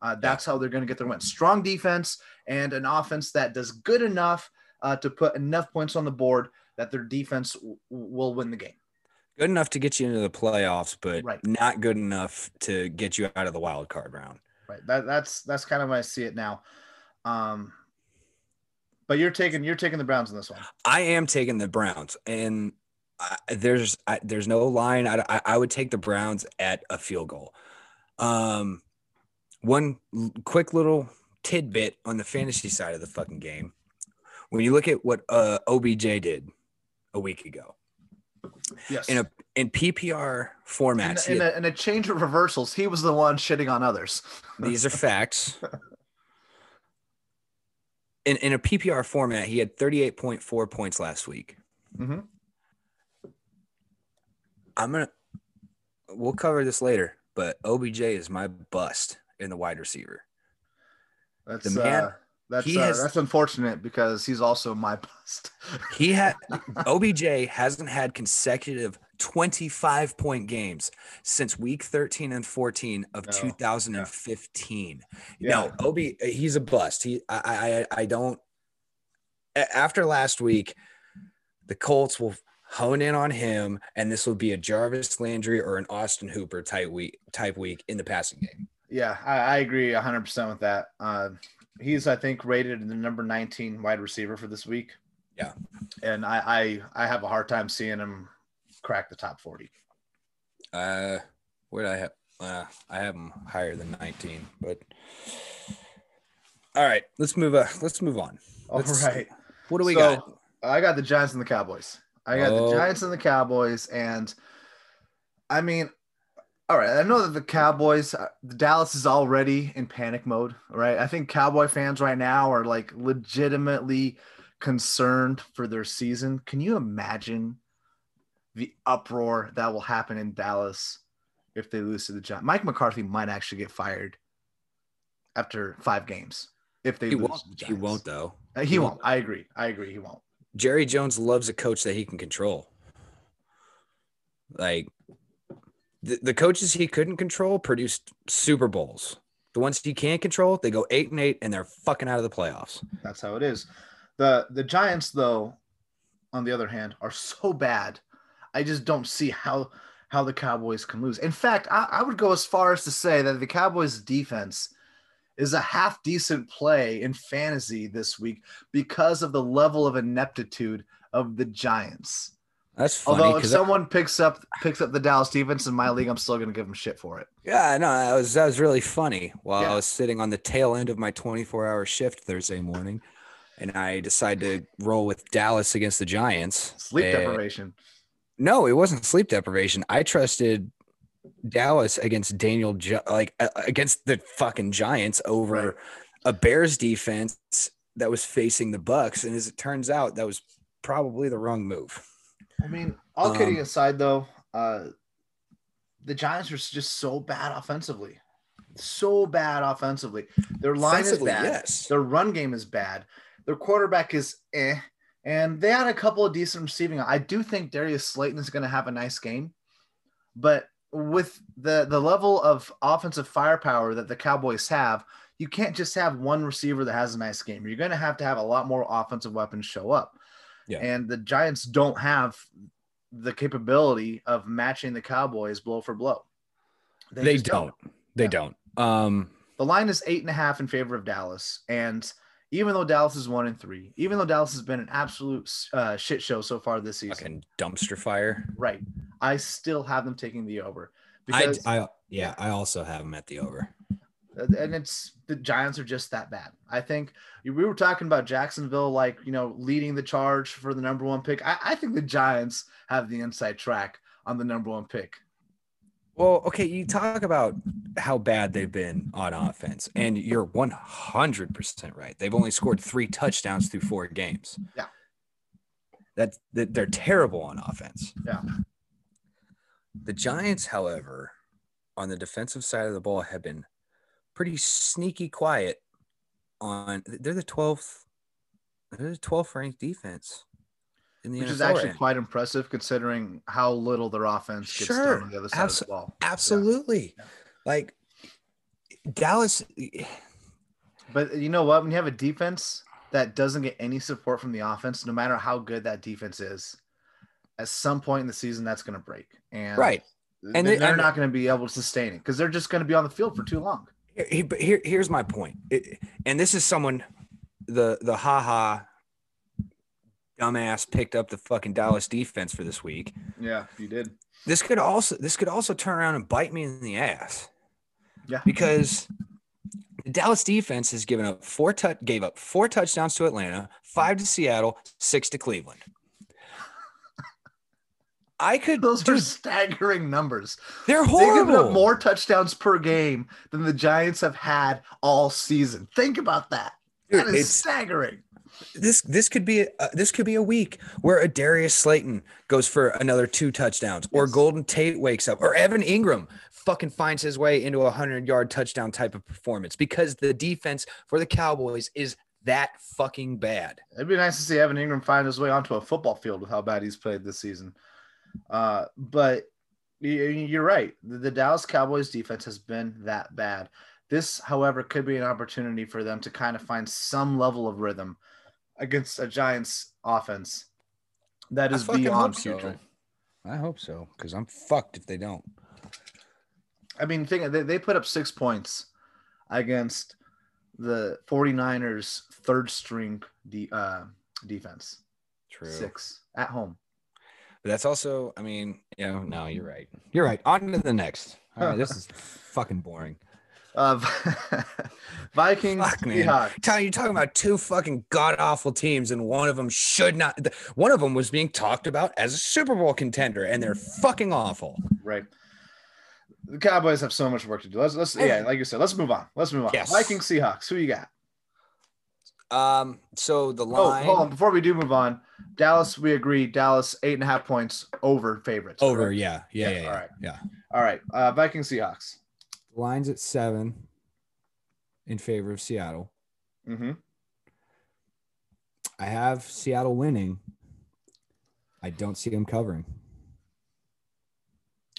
Uh, that's how they're going to get their win. Strong defense and an offense that does good enough uh, to put enough points on the board that their defense w- will win the game. Good enough to get you into the playoffs, but Right. not good enough to get you out of the wild card round. Right. That, that's that's kind of how I see it now. Um, but you're taking you're taking the Browns in this one. I am taking the Browns, and I, there's I, there's no line. I, I I would take the Browns at a field goal. Um, one quick little tidbit on the fantasy side of the fucking game. When you look at what uh, OBJ did a week ago Yes. in a in PPR in, formats, he in, had- a, in a change of reversals, he was the one shitting on others. these are facts. <laughs> In, in a PPR format, he had 38.4 points last week. Mhm. I'm gonna we'll cover this later, but OBJ is my bust in the wide receiver. That's The man- uh, that's uh, has- that's unfortunate because he's also my bust. <laughs> He had OBJ hasn't had consecutive 25 point games since week 13 and 14 of No. 2015. Yeah. No, OB he's a bust. He I I I don't after last week, the Colts will hone in on him, and this will be a Jarvis Landry or an Austin Hooper type week type week in the passing game. Yeah, I, I agree 100% with that. Uh, he's, I think, rated in the number 19 wide receiver for this week. Yeah. And I, I, I have a hard time seeing him crack the top 40. Uh, where did I have? Uh, I have him higher than 19, but all right, let's move. Uh, let's move on. All Let's- right. What do we So, got? I got the Giants and the Cowboys. I got Oh. the Giants and the Cowboys. And I mean, all right. I know that the Cowboys, uh, the Dallas is already in panic mode, right? I think Cowboy fans right now are like legitimately concerned for their season. Can you imagine the uproar that will happen in Dallas if they lose to the Giants? Mike McCarthy might actually get fired after five games if they He lose. won't. the He won't though. Uh, he won't. I agree. I agree. He won't. Jerry Jones loves a coach that he can control. Like the, coaches he couldn't control produced Super Bowls. The ones he can't control, they go eight and eight and they're fucking out of the playoffs. That's how it is. The the Giants, though, on the other hand, are so bad. I just don't see how how the Cowboys can lose. In fact, I, I would go as far as to say that the Cowboys defense is a half decent play in fantasy this week because of the level of ineptitude of the Giants. That's funny Although if someone picks up picks up the Dallas defense in my league, I'm still gonna give them shit for it. yeah, no, that was that was really funny while Yeah. I was sitting on the tail end of my 24 hour shift Thursday morning. and I decided to roll with Dallas against the Giants. Sleep Uh, deprivation. No, it wasn't sleep deprivation. I trusted Dallas against Daniel, like against the fucking Giants over Right. a Bears defense that was facing the Bucs, and as it turns out, that was probably the wrong move. I mean, all kidding um, aside, though, uh, the Giants are just so bad offensively. So bad offensively. Their line is bad. yes. Their run game is bad. Their quarterback is eh. And they had a couple of decent receiving. I do think Darius Slayton is going to have a nice game, but with the the level of offensive firepower that the Cowboys have, you can't just have one receiver that has a nice game. You're going to have to have a lot more offensive weapons show up. Yeah. And the Giants don't have the capability of matching the Cowboys blow for blow. They, just don't. They Yeah. don't. Um, the line is eight and a half in favor of Dallas. And even though Dallas is one and three, even though Dallas has been an absolute uh, shit show so far this season, fucking dumpster fire. right? I still have them taking the over I, I, yeah, I also have them at the over. And it's the Giants are just that bad. I think we were talking about Jacksonville, like you know, leading the charge for the number one pick. I, I think the Giants have the inside track on the number one pick. Well, okay, you talk about how bad they've been on offense, and you're 100% right. They've only scored three touchdowns through four games. Yeah. That's that they're terrible on offense. Yeah. The Giants, however, on the defensive side of the ball have been pretty sneaky quiet on they're the 12th they're the 12th ranked defense in the Which NFL is actually now. quite impressive considering how little their offense gets Sure. done on the other side Abs- of the ball. Absolutely. Yeah. Like Dallas But you know what? When you have a defense that doesn't get any support from the offense, no matter how good that defense is, at some point in the season, that's going to break. And right. and they're, they- and- not going to be able to sustain it because they're just going to be on the field for too long. Here, here- but here, here's my point. It- and this is someone the the haha dumbass picked up the fucking Dallas defense for this week. Yeah, you did. This could also this could also turn around and bite me in the ass Yeah. because the Dallas defense has given up four tou- gave up four touchdowns to Atlanta, five to Seattle, six to Cleveland. I could Those are staggering numbers. they're horrible. They've more touchdowns per game than the Giants have had all season. Think about that. Dude, That is it's- staggering. this this could be a, uh, this could be a week where a Darius Slayton goes for another two touchdowns, or Golden Tate wakes up, or Evan Engram fucking finds his way into a hundred yard touchdown type of performance because the defense for the Cowboys is that fucking bad. It'd be nice to see Evan Engram find his way onto a football field with how bad he's played this season. Uh, but you're right. The, Dallas Cowboys defense has been that bad. This, however, could be an opportunity for them to kind of find some level of rhythm against a Giants offense that is beyond so. putrid. I hope so because I'm fucked if they don't. I mean, think they, they put up six points against the 49ers third string de- uh, defense. True. Six at home. But that's also, I mean, you know, no, you're right. You're right. On to the next. All right, this is <laughs> fucking boring. Uh, <laughs> Vikings, Fuck, man. You're talking about two fucking god awful teams, and one of them should not. One of them was being talked about as a Super Bowl contender, and they're fucking awful. Right. The Cowboys have so much work to do. Let's let's yeah, like you said, let's move on. Let's move on. Yes. Vikings, Seahawks. Who you got? Um. So the line. Oh, hold on. Before we do move on, Dallas, we agree. Dallas eight and a half points over favorites. over. correct? Yeah. Yeah. Yeah, Yeah. Yeah. all right. yeah. All right. Uh, Vikings, Seahawks. Lines at seven in favor of Seattle. Mm-hmm. I have Seattle winning. I don't see them covering.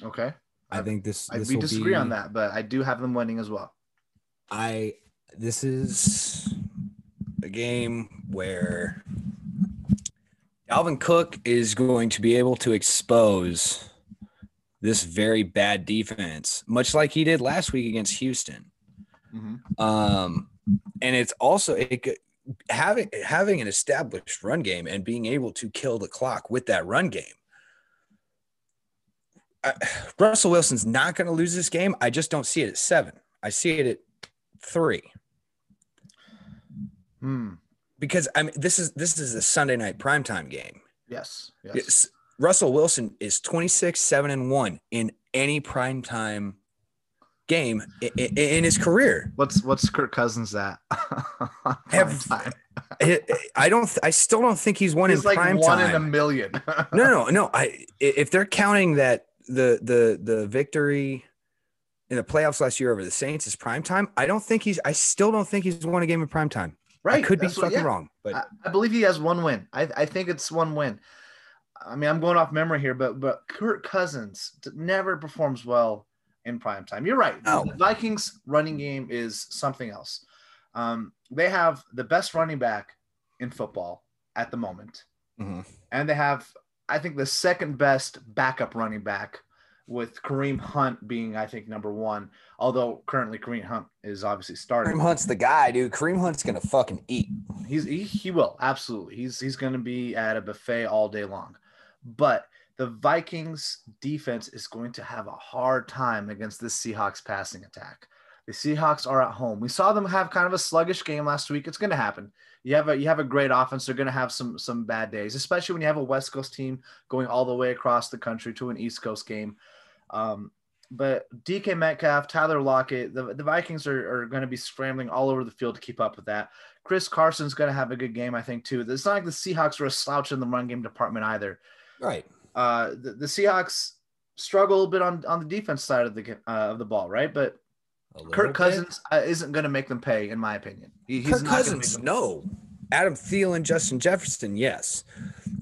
Okay. I I- think this. I, this we will disagree be- on that, but I do have them winning as well. I this is a game where Dalvin Cook is going to be able to expose this very bad defense, much like he did last week against Houston. Mm-hmm. Um, and it's also it could, having having an established run game and being able to kill the clock with that run game. I, Russell Wilson's not going to lose this game. I just don't see it at seven. I see it at three. Hmm. because I mean this is this is a Sunday night primetime game. Yes. Yes. It's, Russell Wilson is 26, 7, and 1 in any primetime game in, in, in his career. What's what's Kirk Cousins at? <laughs> time? I don't I still don't think he's won He's in like prime one time. in a million. <laughs> no, no, no. I if they're counting that the the the victory in the playoffs last year over the Saints is prime time, I don't think he's I still don't think he's won a game in prime time. Right. I could be that's what- fucking yeah. wrong, but I, I believe he has one win. I, I think it's one win. I mean, I'm going off memory here, but but Kirk Cousins never performs well in prime time. You're right. No. The Vikings running game is something else. Um, they have the best running back in football at the moment, Mhm. and they have, I think, the second best backup running back, with Kareem Hunt being, I think, number one. Although currently Kareem Hunt is obviously starting. Kareem Hunt's the guy, dude. Kareem Hunt's gonna fucking eat. He's he, he will absolutely. He's he's going to be at a buffet all day long. But the Vikings defense is going to have a hard time against this Seahawks passing attack. The Seahawks are at home. We saw them have kind of a sluggish game last week. It's going to happen. You have a you have a great offense. They're going to have some some bad days, especially when you have a West Coast team going all the way across the country to an East Coast game. Um, but DK Metcalf, Tyler Lockett, the, the Vikings are, are going to be scrambling all over the field to keep up with that. Chris Carson's going to have a good game, I think, too. It's not like the Seahawks are a slouch in the run game department either. Right. Uh, the, the Seahawks struggle a bit on, on the defense side of the uh, of the ball, right? But Kirk. Cousins uh, isn't going to make them pay, in my opinion. He- he's Kirk not Cousins, no. Adam Thielen, Justin Jefferson, yes.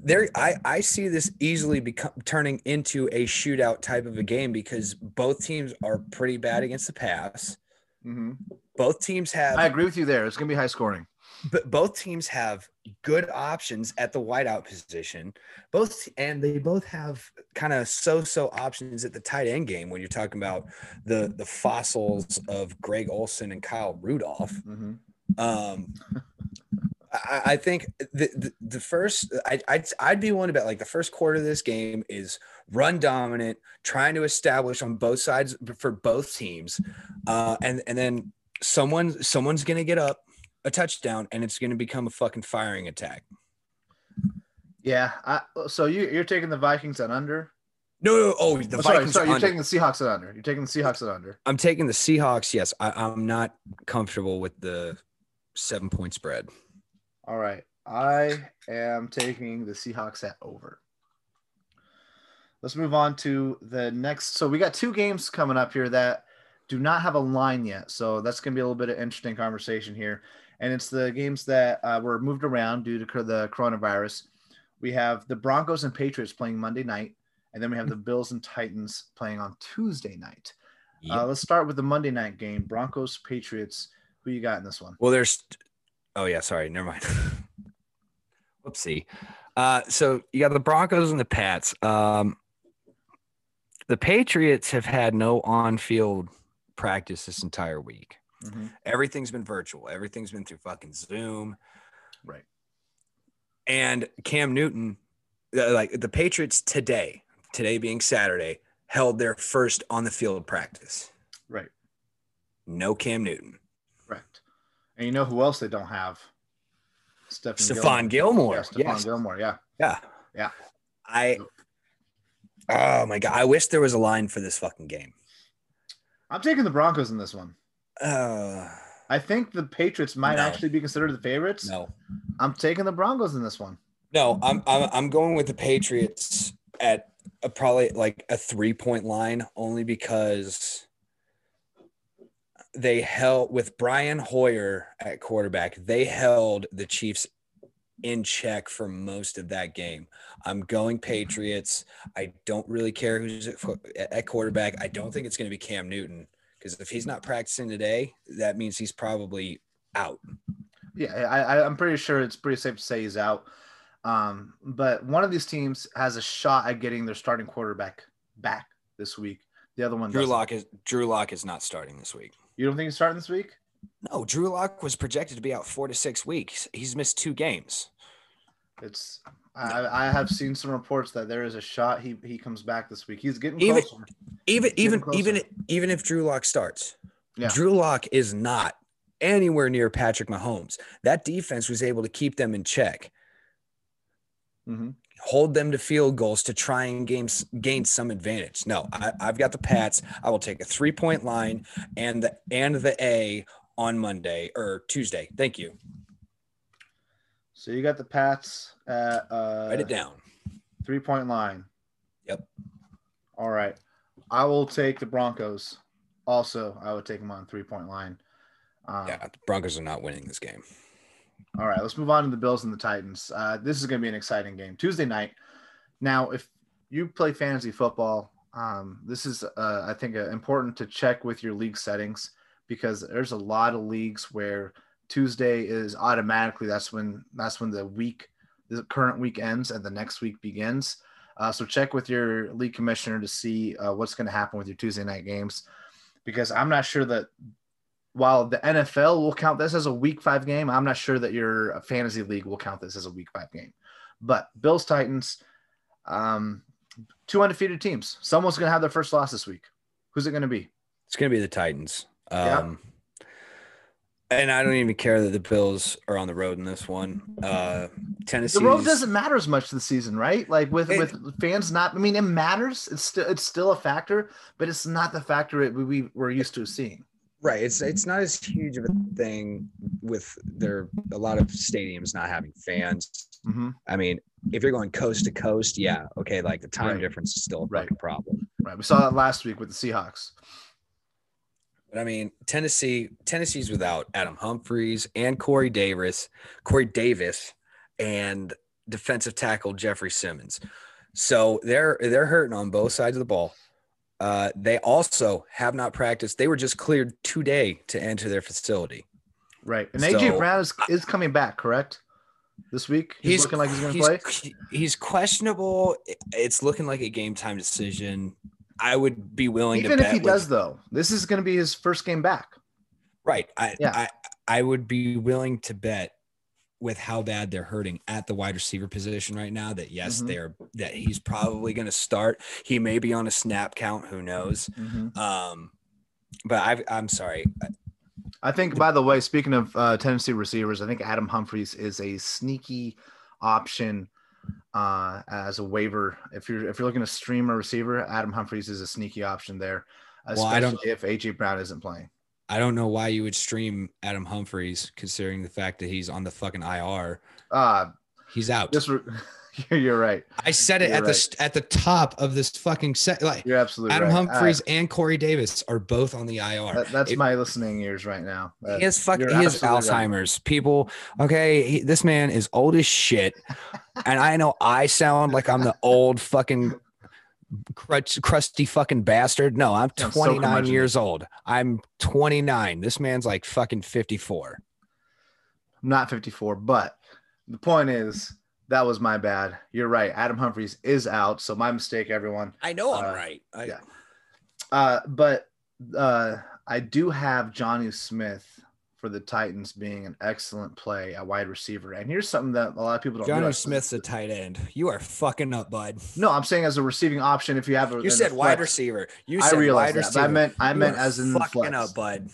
There, I, I see this easily become turning into a shootout type of a game because both teams are pretty bad against the pass. Mhm. Both teams have I agree with you there. It's going to be high scoring. but both teams have good options at the wideout position. Both and they both have kind of so-so options at the tight end game when you're talking about the the fossils of Greg Olsen and Kyle Rudolph. Mhm. Um, I, I think the, the the first I I'd, I'd be one about like the first quarter of this game is run dominant, trying to establish on both sides for both teams, uh, and and then someone someone's gonna get up a touchdown and it's gonna become a fucking firing attack. Yeah. I, so you, you're taking the Vikings at under? No, no, oh the Oh, sorry, Vikings. sorry. You're under. taking the Seahawks at under. You're taking the Seahawks at under. I'm taking the Seahawks. Yes, I, I'm not comfortable with the seven point spread. All right. I am taking the Seahawks at over. Let's move on to the next. So we got two games coming up here that do not have a line yet. So that's going to be a little bit of interesting conversation here. And it's the games that uh, were moved around due to the coronavirus. We have the Broncos and Patriots playing Monday night, and then we have the <laughs> Bills and Titans playing on Tuesday night. Uh, let's start with the Monday night game Broncos, Patriots. Who you got in this one? Well, there's. Oh yeah, sorry, never mind. <laughs> Whoopsie. Uh, so you got the Broncos and the Pats. Um, the Patriots have had no on-field practice this entire week. Mhm. Everything's been virtual. Everything's been through fucking Zoom. Right. And Cam Newton, uh, like the Patriots today, today being Saturday, held their first on-the-field practice. Right. No Cam Newton. And you know who else they don't have? Stephen Stephon Gilmore. Yeah, Stephon Yes. Gilmore. Yeah. Yeah. Yeah. I Oh my god. I wish there was a line for this fucking game. I'm taking the Broncos in this one. Uh I think the Patriots might No. actually be considered the favorites. no. I'm taking the Broncos in this one. No, I'm I'm I'm going with the Patriots at a, probably like a 3-point line only because they held with Brian Hoyer at quarterback. They held the Chiefs in check for most of that game. I'm going Patriots. I don't really care who's at, quarterback. I don't think it's going to be Cam Newton because if he's not practicing today, that means he's probably out. Yeah, I, I'm pretty sure it's pretty safe to say he's out. Um, but one of these teams has a shot at getting their starting quarterback back this week. The other one Drew doesn't. Lock is Drew Lock is not starting this week. You don't think he's starting this week? No, Drew Lock was projected to be out four to six weeks. He's missed two games. It's I, I have seen some reports that there is a shot he he comes back this week. He's getting Even- closer. Even even closer. even even if Drew Lock starts, Yeah. Drew Lock is not anywhere near Patrick Mahomes. That defense was able to keep them in check, Mm-hmm. Hold them to field goals to try and gain, gain some advantage. No, I, I've got the Pats. I will take a three point line and the and the A on Monday or Tuesday. Thank you. So you got the Pats at uh, Write it down. three point line. Yep. All right. I will take the Broncos. Also, I would take them on three point line. Um, Yeah, the Broncos are not winning this game. All right, let's move on to the Bills and the Titans. Uh, this is going to be an exciting game. Tuesday night. Now, if you play fantasy football, um, this is, uh, I think, uh, important to check with your league settings because there's a lot of leagues where Tuesday is automatically that's when that's when the week, the current week ends and the next week begins. Uh, so check with your league commissioner to see uh, what's going to happen with your Tuesday night games because I'm not sure that while the NFL will count this as a week five game, I'm not sure that your fantasy league will count this as a week five game. But Bills Titans, um, two undefeated teams. Someone's going to have their first loss this week. Who's it going to be? It's going to be the Titans. Yeah. Um, And I don't even care that the Bills are on the road in this one. Uh, Tennessee. The road doesn't matter as much this season, right? Like with It- with fans not. I mean, it matters. It's still it's still a factor, but it's not the factor it, we we're used to seeing. Right. It's it's not as huge of a thing with there a lot of stadiums not having fans. Mm-hmm. I mean, if you're going coast to coast, yeah, okay, like the time Right. difference is still a Right. fucking problem. Right. We saw that last week with the Seahawks. But I mean, Tennessee, Tennessee's without Adam Humphries and Corey Davis, Corey Davis, and defensive tackle Jeffrey Simmons. So they're they're hurting on both sides of the ball. Uh, they also have not practiced. They were just cleared today to enter their facility. Right. And AJ So- Brown is, is coming back, correct? This week? He's, looking like he's going to play. He's questionable. It's looking like a game time decision. I would be willing Even to Even if he with- does, though, this is going to be his first game back. Right. I, Yeah. I I would be willing to bet with how bad they're hurting at the wide receiver position right now that yes, Mhm. they're that he's probably going to start. He may be on a snap count. Who knows? Um, but I, I'm sorry. I think, by the way, speaking of uh, Tennessee receivers, I think Adam Humphries is a sneaky option uh, as a waiver. If you're if you're looking to stream a receiver, Adam Humphries is a sneaky option there, Well, I especially don't- if AJ Brown isn't playing. I don't know why you would stream Adam Humphries considering the fact that he's on the fucking IR. Uh, He's out. this re- <laughs> you're right. I said it You're at the right. st- at the top of this fucking set. Like You're absolutely Adam right. Humphreys Uh, and Corey Davis are both on the IR. that- that's It- my listening ears right now. That- He has fuck. He has absolutely right. Alzheimer's. People, okay. He, this man is old as shit, <laughs> and I know I sound like I'm the old fucking crutch, crusty fucking bastard. No, I'm Sounds so 29 years old. I'm 29. This man's like fucking 54. I'm not 54, but the point is that was my bad. You're right. Adam Humphries is out, so my mistake, everyone. I know I'm I'm Uh, right. I, yeah. Uh, but uh, I do have Jonnu Smith for the Titans being an excellent play at wide receiver. And here's something that a lot of people don't Johnny. Smith's a tight end. You are fucking up, bud. No, I'm saying as a receiving option if you have a You said the wide receiver. You I said realize wide that, receiver. I meant I You meant as in the fucking flex. up, bud.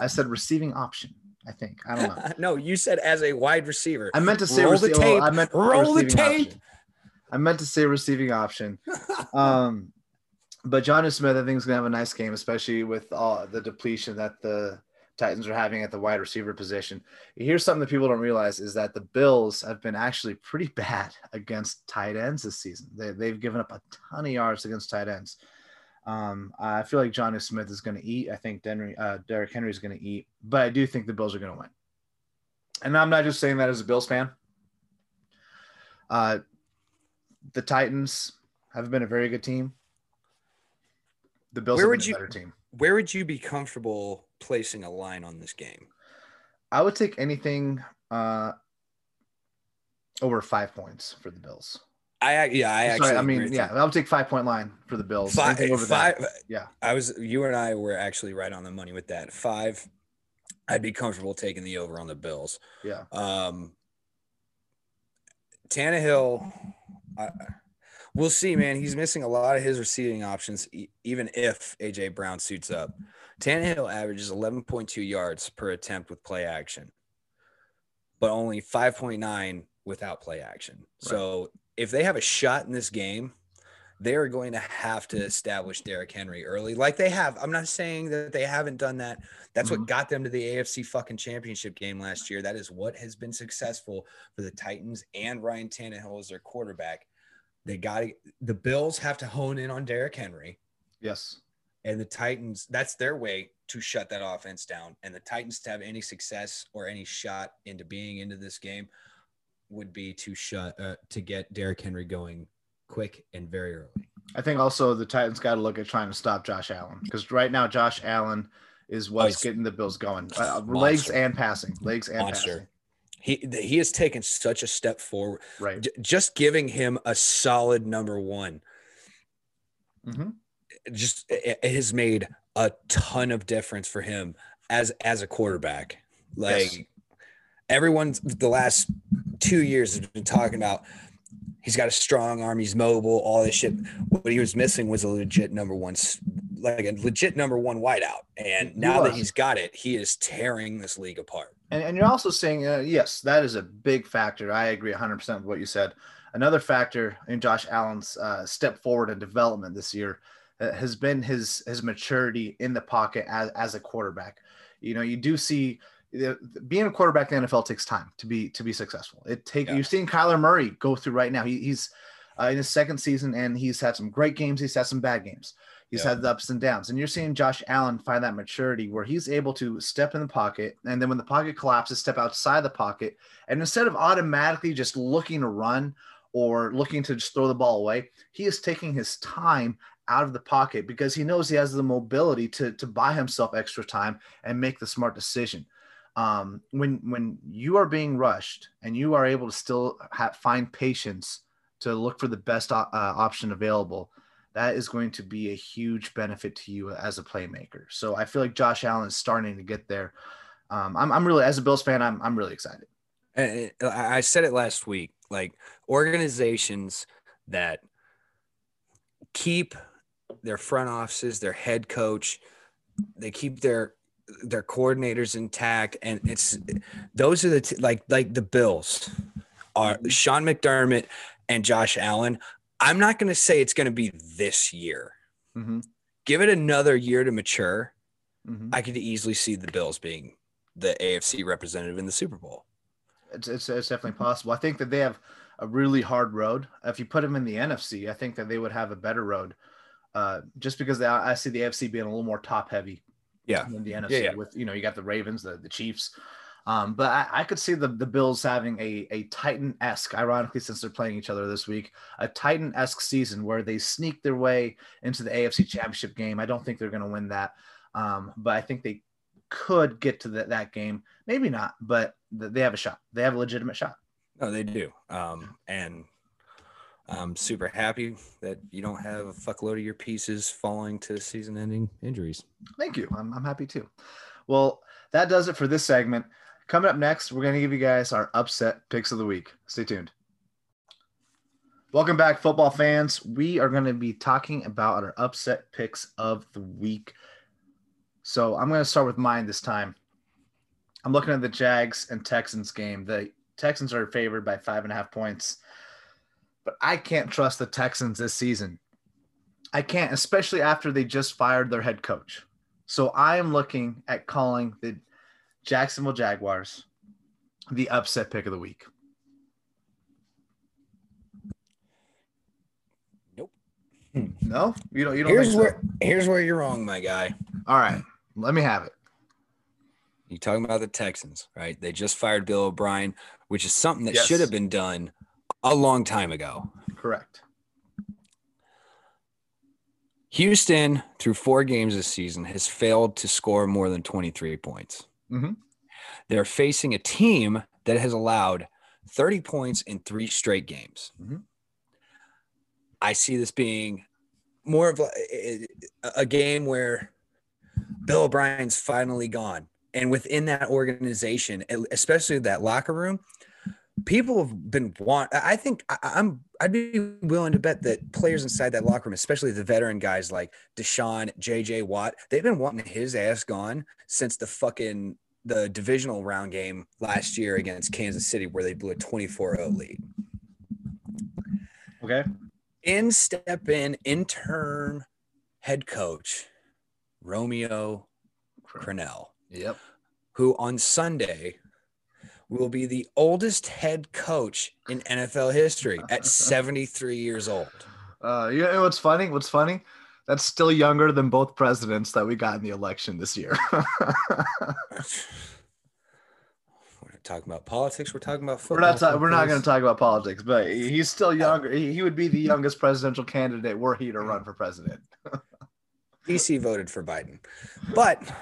I said receiving option. I think I don't know. <laughs> no, you said as a wide receiver. I meant to say Roll the rece- well, tape. I meant Roll the tape. option. I meant to say receiving option. <laughs> Um, but Jonnu Smith, I think, is going to have a nice game, especially with all the depletion that the Titans are having at the wide receiver position. Here's something that people don't realize is that the Bills have been actually pretty <laughs> bad against tight ends this season. They, they've given up a ton of yards against tight ends. Um, I feel like Jonnu Smith is going to eat. I think Denry, uh, Derrick Henry is going to eat, but I do think the Bills are going to win. And I'm not just saying that as a Bills fan. Uh, the Titans have been a very good team. The Bills Where have would a you- better team. Where would you be comfortable placing a line on this game? I would take anything uh, over five points for the Bills. I yeah, I actually. Sorry, I mean, yeah. I would take five point line for the Bills. Five, over that. five. Yeah. I was. You and I were actually right on the money with that. Five. I'd be comfortable taking the over on the Bills. Yeah. Um, Tannehill. I, we'll see, man. He's missing a lot of his receiving options, even if AJ Brown suits up. Tannehill averages 11.2 yards per attempt with play action, but only 5.9 without play action. Right. So if they have a shot in this game, they're going to have to establish Derrick Henry early, like they have. I'm not saying that they haven't done that. That's mm-hmm. what got them to the AFC fucking championship game last year. That is what has been successful for the Titans and Ryan Tannehill as their quarterback. They got the Bills have to hone in on Derrick Henry. Yes. And the Titans, that's their way to shut that offense down. And the Titans to have any success or any shot into being into this game would be to shut uh, to get Derrick Henry going quick and very early. I think also the Titans got to look at trying to stop Josh Allen because right now Josh Allen is what's oh, getting the Bills going. Uh, legs and passing, legs and monster. passing. He he has taken such a step forward. Right, J- just giving him a solid number one. Mm-hmm. Just it, has made a ton of difference for him as as a quarterback. Like yes. everyone's the last two years has been talking about he's got a strong arm, he's mobile, all this shit. What he was missing was a legit number one, like a legit number one wideout. And now that he's got it, he is tearing this league apart. And, and you're also saying, uh, yes, that is a big factor. I agree 100% with what you said. Another factor in Josh Allen's uh, step forward in development this year has been his his maturity in the pocket as, as a quarterback. You know, you do see being a quarterback in the NFL takes time to be to be successful. It take yeah. you're seeing Kyler Murray go through right now. He, he's uh, in his second season and he's had some great games. He's had some bad games. He's yeah. had the ups and downs. And you're seeing Josh Allen find that maturity where he's able to step in the pocket and then when the pocket collapses, step outside the pocket. And instead of automatically just looking to run or looking to just throw the ball away, he is taking his time out of the pocket because he knows he has the mobility to, to buy himself extra time and make the smart decision um, when when you are being rushed and you are able to still have, find patience to look for the best uh, option available, that is going to be a huge benefit to you as a playmaker. So I feel like Josh Allen is starting to get there. Um, I'm, I'm really, as a Bills fan, I'm, I'm really excited. And I said it last week, like organizations that keep their front offices, their head coach, they keep their their coordinators intact, and it's those are the t- like like the Bills are Sean McDermott and Josh Allen. I'm not going to say it's going to be this year. Mm-hmm. Give it another year to mature. Mm-hmm. I could easily see the Bills being the AFC representative in the Super Bowl. It's, it's, it's definitely possible. I think that they have a really hard road. If you put them in the NFC, I think that they would have a better road. Uh, just because they, I see the AFC being a little more top heavy yeah. In the NFC yeah, yeah. with you know you got the Ravens, the the Chiefs. Um, but I, I, could see the, the Bills having a, a Titan esque, ironically, since they're playing each other this week, a Titan esque season where they sneak their way into the AFC Championship game. I don't think they're going to win that, um, but I think they could get to the, that game. Maybe not, but they have a shot. They have a legitimate shot. No, they do. Um, and I'm super happy that you don't have a fuckload of your pieces falling to season ending injuries. Thank you. I'm, I'm happy too. Well, that does it for this segment. Coming up next, we're going to give you guys our upset picks of the week. Stay tuned. Welcome back, football fans. We are going to be talking about our upset picks of the week. So I'm going to start with mine this time. I'm looking at the Jags and Texans game. The Texans are favored by five and a half points but I can't trust the Texans this season. I can't, especially after they just fired their head coach. So I am looking at calling the Jacksonville Jaguars the upset pick of the week. Nope. No, you don't. You don't. Here's where here's where you're wrong, my guy. All right, let me have it. You talking about the Texans, right? They just fired Bill O'Brien, which is something that yes. should have been done a long time ago. Correct. Houston, through four games this season, has failed to score more than 23 points. Mm-hmm. They're facing a team that has allowed 30 points in three straight games. Mm-hmm. I see this being more of a, a game where Bill O'Brien's finally gone. And within that organization, especially that locker room, people have been want. I think I, am I'd be willing to bet that players inside that locker room, especially the veteran guys like Deshaun, JJ Watt, they've been wanting his ass gone since the fucking the divisional round game last year against Kansas City where they blew a 24-0 lead. Okay. In step in interim head coach Romeo Crennel, Yep. who on Sunday will be the oldest head coach in NFL history at 73 years old. <laughs> Uh, you know what's funny? What's funny? That's still younger than both presidents that we got in the election this year. <laughs> We're not talking about politics. We're talking about football. we're not. Ta- we're not going to talk about politics, but he's still younger. He, he would be the youngest presidential candidate were he to run for president. DC voted for Biden, but <laughs>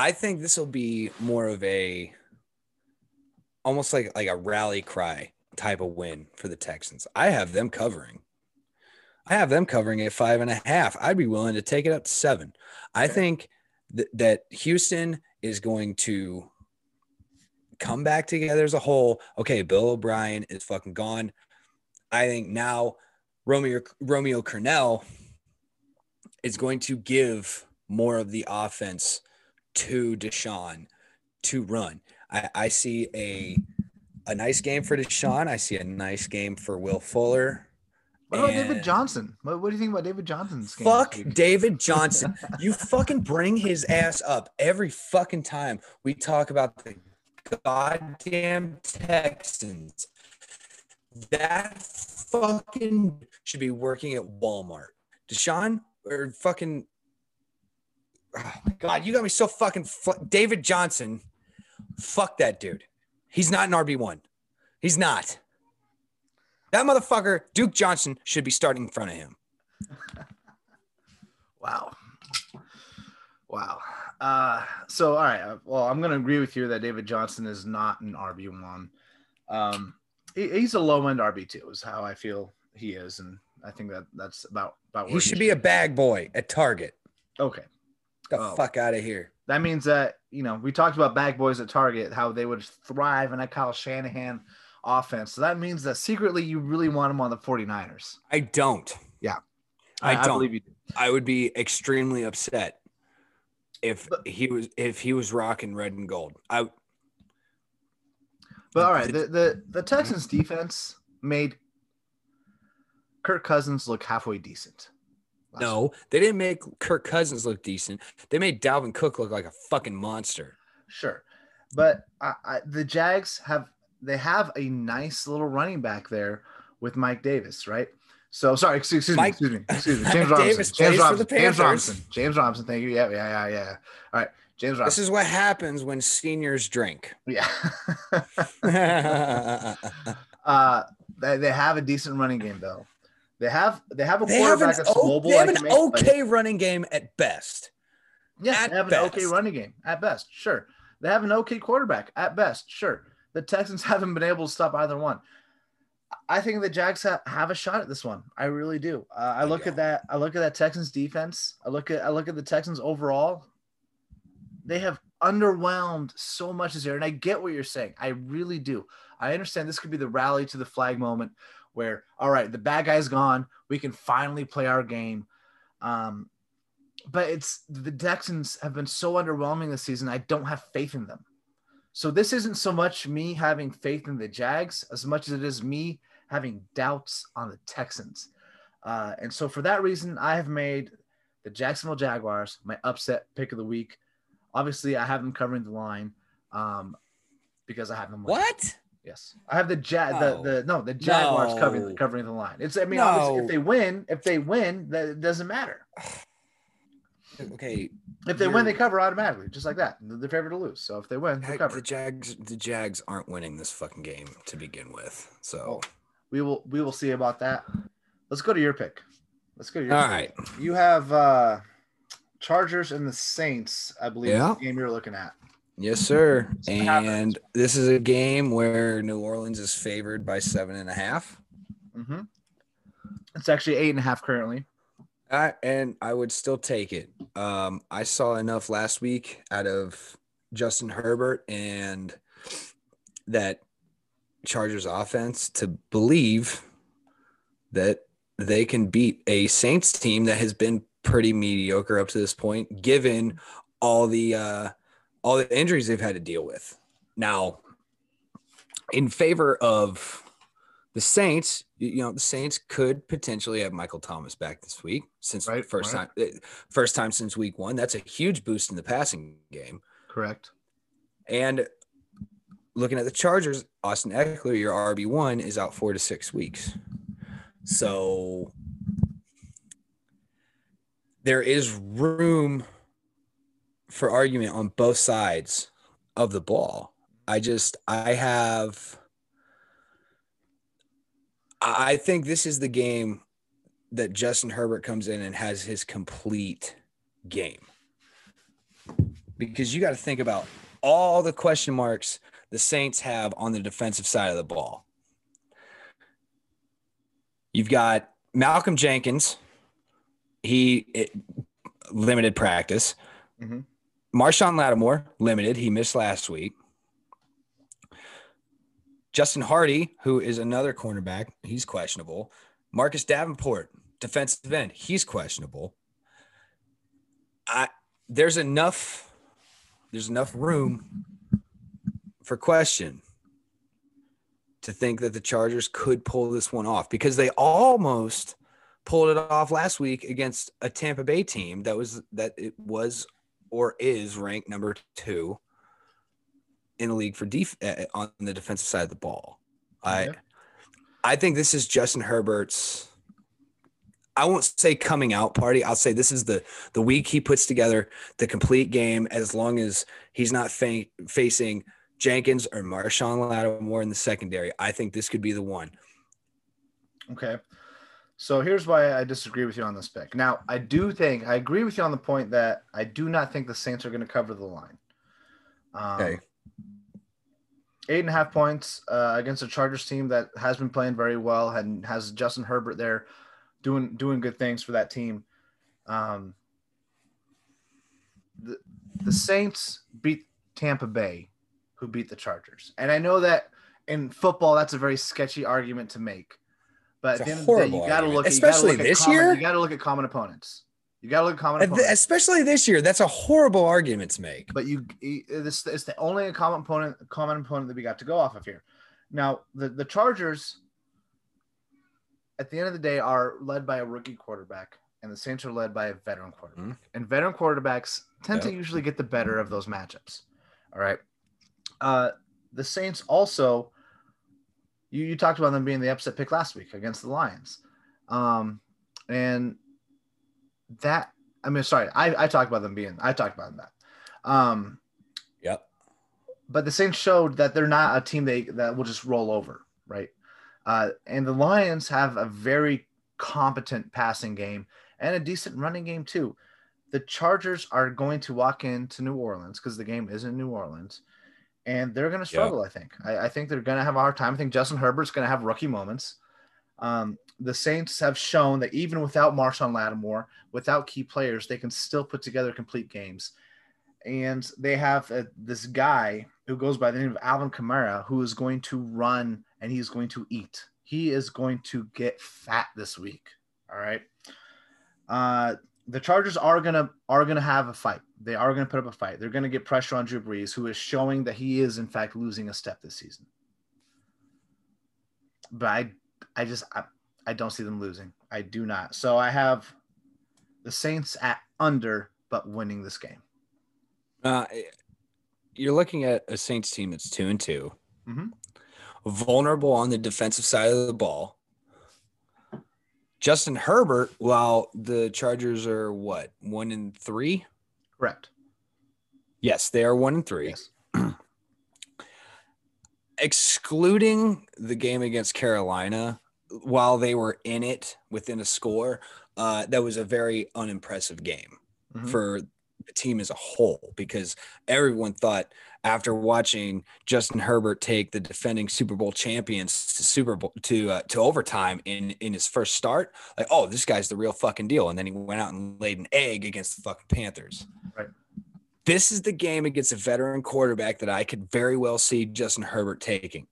I think this will be more of a almost like like a rally cry type of win for the Texans. I have them covering. I have them covering at five and a half. I'd be willing to take it up to seven. I think th- that Houston is going to come back together as a whole. Okay, Bill O'Brien is fucking gone. I think now Romeo Romeo Crennel is going to give more of the offense to Deshaun to run. I, I see a a nice game for Deshaun. I see a nice game for Will Fuller. What about David Johnson? What, what do you think about David Johnson's game? Fuck? David Johnson. <laughs> you fucking bring his ass up every fucking time we talk about the goddamn Texans. That fucking should be working at Walmart. Deshaun or fucking. Oh my god, you got me so fucking. Fu- David Johnson. Fuck that dude. He's not an RB one. He's not. That motherfucker, Duke Johnson, should be starting in front of him. <laughs> Wow. Wow. Uh, so, all right. uh, Well, I'm going to agree with you that David Johnson is not an RB1. Um, he, he's a low end RB2, is how I feel he is. And I think that that's about, about He should be a bag boy at Target. Okay. The Oh. fuck out of here. That means that, you know, we talked about bag boys at Target, how they would thrive in a Kyle Shanahan offense. So that means that secretly you really want him on the 49ers. I don't. Yeah. I don't. believe you do. I would be extremely upset if But- he was if he was rocking red and gold. I But all right, the, the the Texans defense made Kirk Cousins look halfway decent. No, they didn't make Kirk Cousins look decent. They made Dalvin Cook look like a fucking monster. Sure, but I, I, the Jags have they have a nice little running back there with Mike Davis, right? So sorry, excuse, excuse Mike- me, excuse me, <laughs> excuse me. James Robinson. Davis James Robinson. James Robinson. James Robinson. Thank you. Yeah, yeah, yeah, yeah. All right, James Robinson. This is what happens when seniors drink. <laughs> yeah. <laughs> uh, they, they have a decent running game though. They have they have a have quarterback an, that's o- mobile. they have an can make plays. okay running game at best. Yeah, At they have an okay running game at best. Sure. They have an okay quarterback at best. Sure. The Texans <laughs> haven't been able to stop either one. I think the Jags ha- have a shot at this one. I really do. Uh, I look at that. I look at that Texans defense. I look at I look at the Texans overall. They have underwhelmed so much this year, and I get what you're saying. I really do. I understand this could be the rally to the flag moment, where all right, the bad guy's gone. We can finally play our game. Um, but it's the Texans have been so underwhelming this season. I don't have faith in them. So this isn't so much me having faith in the Jags as much as it is me having doubts on the Texans. Uh, and so for that reason, I have made the Jacksonville Jaguars my upset pick of the week. Obviously, I have them covering the line um, because I have them. What? Yes, I have the ja- No. the the no the Jaguars covering No. covering the line. It's I mean No. if they win if they win that it doesn't matter. <sighs> Okay, If they win, they cover automatically, just like that. They're favored to lose. So if they win, they cover. the Jags, the Jags aren't winning this fucking game to begin with. So, we will we will see about that. Let's go to your pick. Let's go to your all pick. right, You have uh Chargers and the Saints, I believe, Yeah. the game you're looking at. Yes, sir. So what happens? And this is a game where New Orleans is favored by seven and a half. Mm-hmm. It's actually eight and a half currently. I, and I would still take it. Um, I saw enough last week out of Justin Herbert and that Chargers offense to believe that they can beat a Saints team that has been pretty mediocre up to this point, given all the uh, all the injuries they've had to deal with. Now, in favor of the Saints, you know, the Saints could potentially have Michael Thomas back this week since right, first right. time eh, first time since week 1. That's a huge boost in the passing game. Correct. And looking at the Chargers, Austin Ekeler, your RB1 is out 4 to 6 weeks. So there is room for argument on both sides of the ball. I just I have I think this is the game that Justin Herbert comes in and has his complete game. Because you got to think about all the question marks the Saints have on the defensive side of the ball. You've got Malcolm Jenkins. He it, limited practice. Mm-hmm. Marshon Lattimore limited. He missed last week. Justin Hardy, who is another cornerback, he's questionable. Marcus Davenport, defensive end, he's questionable. I there's enough there's enough room for question to think that the Chargers could pull this one off because they almost pulled it off last week against a Tampa Bay team that was that it was or is ranked number 2 in the league for def- uh, on the defensive side of the ball. I yeah. I think this is Justin Herbert's I won't say coming out party. I'll say this is the the week he puts together the complete game as long as he's not fa- facing Jenkins or Marshon Lattimore in the secondary. I think this could be the one. Okay. So here's why I disagree with you on this pick. Now, I do think I agree with you on the point that I do not think the Saints are going to cover the line. Um, okay eight and a half points uh, against a Chargers team that has been playing very well and has Justin Herbert there doing doing good things for that team. Um, the the Saints beat Tampa Bay, who beat the Chargers, and I know that in football that's a very sketchy argument to make. But it's at the end of the day, you got to look, at especially look this common, year. You got to look at common opponents. You got to look at common opponents. Especially this year. That's a horrible argument to make. But you, this is the only common opponent, common opponent that we got to go off of here. Now, the, the Chargers, at the end of the day, are led by a rookie quarterback, and the Saints are led by a veteran quarterback. Mm-hmm. And veteran quarterbacks tend yep. to usually get the better of those matchups. All right. Uh, the Saints also, you, you talked about them being the upset pick last week against the Lions. Um, and that I mean, sorry, I, I talked about them being I talked about that. Um, yep. But the Saints showed that they're not a team they that will just roll over, right? Uh, and the Lions have a very competent passing game and a decent running game too. The Chargers are going to walk into New Orleans because the game is in New Orleans, and they're going to struggle. I think. I, I think they're going to have a hard time. I think Justin Herbert's going to have rookie moments. Um, the Saints have shown that even without Marshon Lattimore, without key players, they can still put together complete games. And they have uh, this guy who goes by the name of Alvin Kamara, who is going to run and he's going to eat. He is going to get fat this week. All right. Uh, the Chargers are gonna are gonna have a fight. They are gonna put up a fight. They're gonna get pressure on Drew Brees, who is showing that he is in fact losing a step this season. But I, I just I, I don't see them losing. I do not. So I have the Saints at under, but winning this game. Uh, you're looking at a Saints team that's two and 2 mm-hmm. vulnerable on the defensive side of the ball. Justin Herbert, while the Chargers are what one and three, correct? Yes, they are one and three. Yes. <clears throat> Excluding the game against Carolina, while they were in it within a score, uh, that was a very unimpressive game mm-hmm. for the team as a whole because everyone thought after watching Justin Herbert take the defending Super Bowl champions to Super Bowl to uh, to overtime in in his first start, like oh this guy's the real fucking deal, and then he went out and laid an egg against the fucking Panthers. Right. This is the game against a veteran quarterback that I could very well see Justin Herbert taking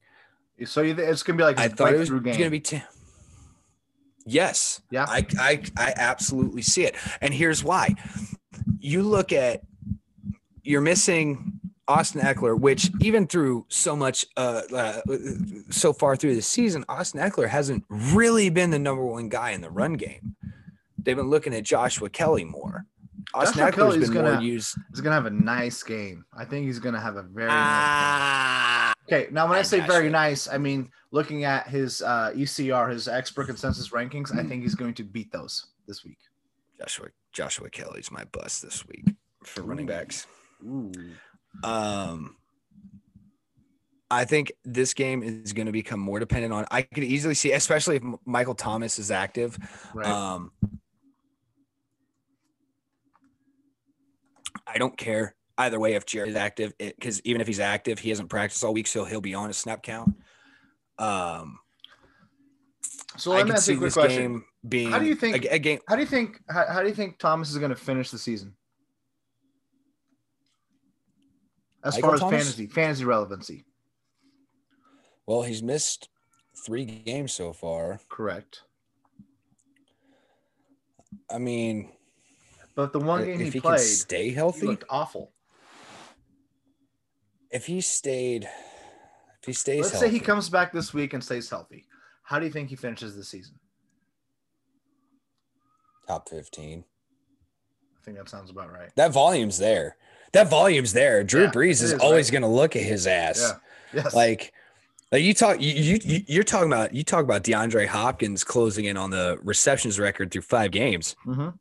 So it's gonna be like I thought it was game. going to be. T- yes. Yeah. I, I I absolutely see it, and here's why. You look at you're missing Austin Ekeler, which even through so much, uh, uh, so far through the season, Austin Ekeler hasn't really been the number one guy in the run game. They've been looking at Joshua Kelley more. Austin Joshua Ekeler's Kelley's been more gonna- used. He's gonna have a nice game. I think he's gonna have a very. nice Ah. Okay, now when I I say very nice, I mean looking at his uh, ECR, his expert consensus rankings. Mm-hmm. I think he's going to beat those this week. Joshua Joshua Kelley's my bust this week for running backs. Ooh. Um, I think this game is going to become more dependent on. I could easily see, especially if Michael Thomas is active. Right. Um, I don't care either way if Jared is active, because even if he's active, he hasn't practiced all week, so he'll be on a snap count. Um, so let me ask you a quick this question. game being. How do you think- a, a game? How do you think? How, how do you think Thomas is going to finish the season? As Michael far as Thomas? fantasy fantasy relevancy, Well, he's missed three games so far. correct. I mean, But the one game if he, he, played, stay he healthy, looked awful. if he stayed, if he stays, Let's say he comes back this week and stays healthy. How do you think he finishes the season? Top fifteen. I think that sounds about right. That volume's there. That volume's there. Drew Yeah, Brees is is, always right? going to look at his ass. Yeah. Yes. Like, like you talk, you, you you- you're talking about you talk about DeAndre Hopkins closing in on the receptions record through five games. Mhm.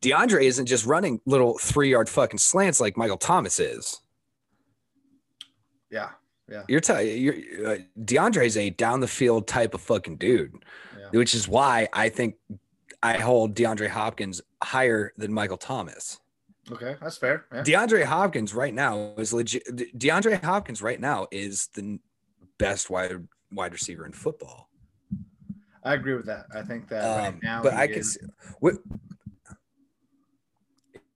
DeAndre isn't just running little three yard fucking slants like Michael Thomas is. Yeah. Yeah. You're telling you're uh, DeAndre is a down the field type of fucking dude, Yeah. which is why I think I hold DeAndre Hopkins higher than Michael Thomas. Okay, that's fair. Yeah. DeAndre Hopkins right now is legit. DeAndre Hopkins right now is the best wide wide receiver in football. I agree with that. I think that right Um, now. but I can, see, what,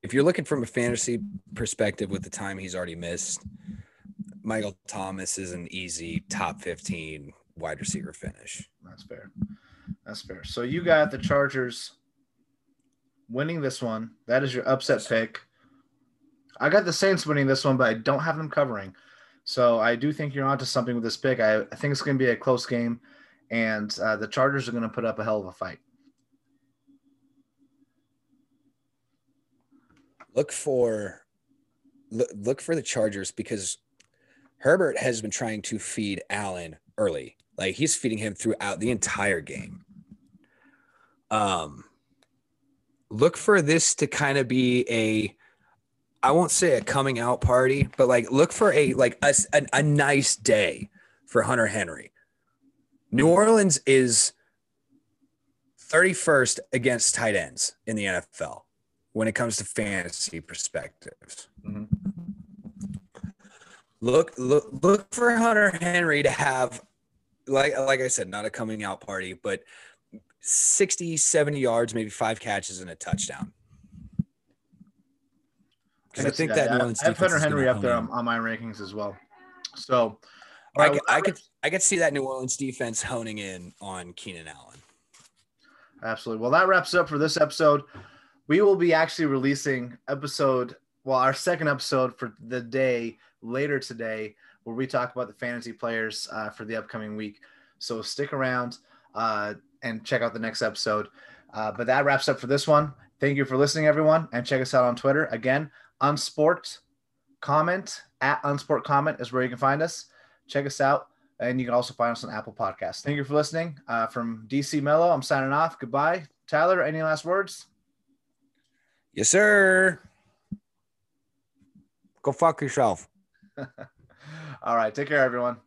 if you're looking from a fantasy perspective, with the time he's already missed, Michael Thomas is an easy top 15 wide receiver finish. That's fair. That's fair. So you got the Chargers winning this one. That is your upset pick. I got the Saints winning this one, but I don't have them covering. So I do think you're onto something with this pick. I, I think it's going to be a close game, and uh, the Chargers are going to put up a hell of a fight. Look for look, look for the Chargers because Herbert has been trying to feed Allen early. Like he's feeding him throughout the entire game. Um look for this to kind of be a I won't say a coming out party, but like look for a like a, a, a nice day for Hunter Henry. New Orleans is 31st against tight ends in the NFL when it comes to fantasy perspectives. Mhm. Look, look, look for Hunter Henry to have, like, like I said, not a coming out party, but 60, 70 yards, maybe five catches and a touchdown. Because I think that New I- Orleans I have Hunter Henry up there on, on my rankings as well. So, in. I, could, I could, I could see that New Orleans defense honing in on Keenan Allen. Absolutely. Well, that wraps up for this episode. We will be actually releasing episode, well, our second episode for the day later today, where we talk about the fantasy players uh, for the upcoming week. So stick around uh, and check out the next episode. Uh, but that wraps up for this one. Thank you for listening, everyone, and check us out on Twitter. Again, Unsport Comment at Unsport Comment is where you can find us. Check us out. And you can also find us on Apple Podcasts. Thank you for listening. Uh, from DC Mello, I'm signing off. Goodbye. Tyler, any last words? Yes, sir. Go fuck yourself. <laughs> All right. Take care, everyone.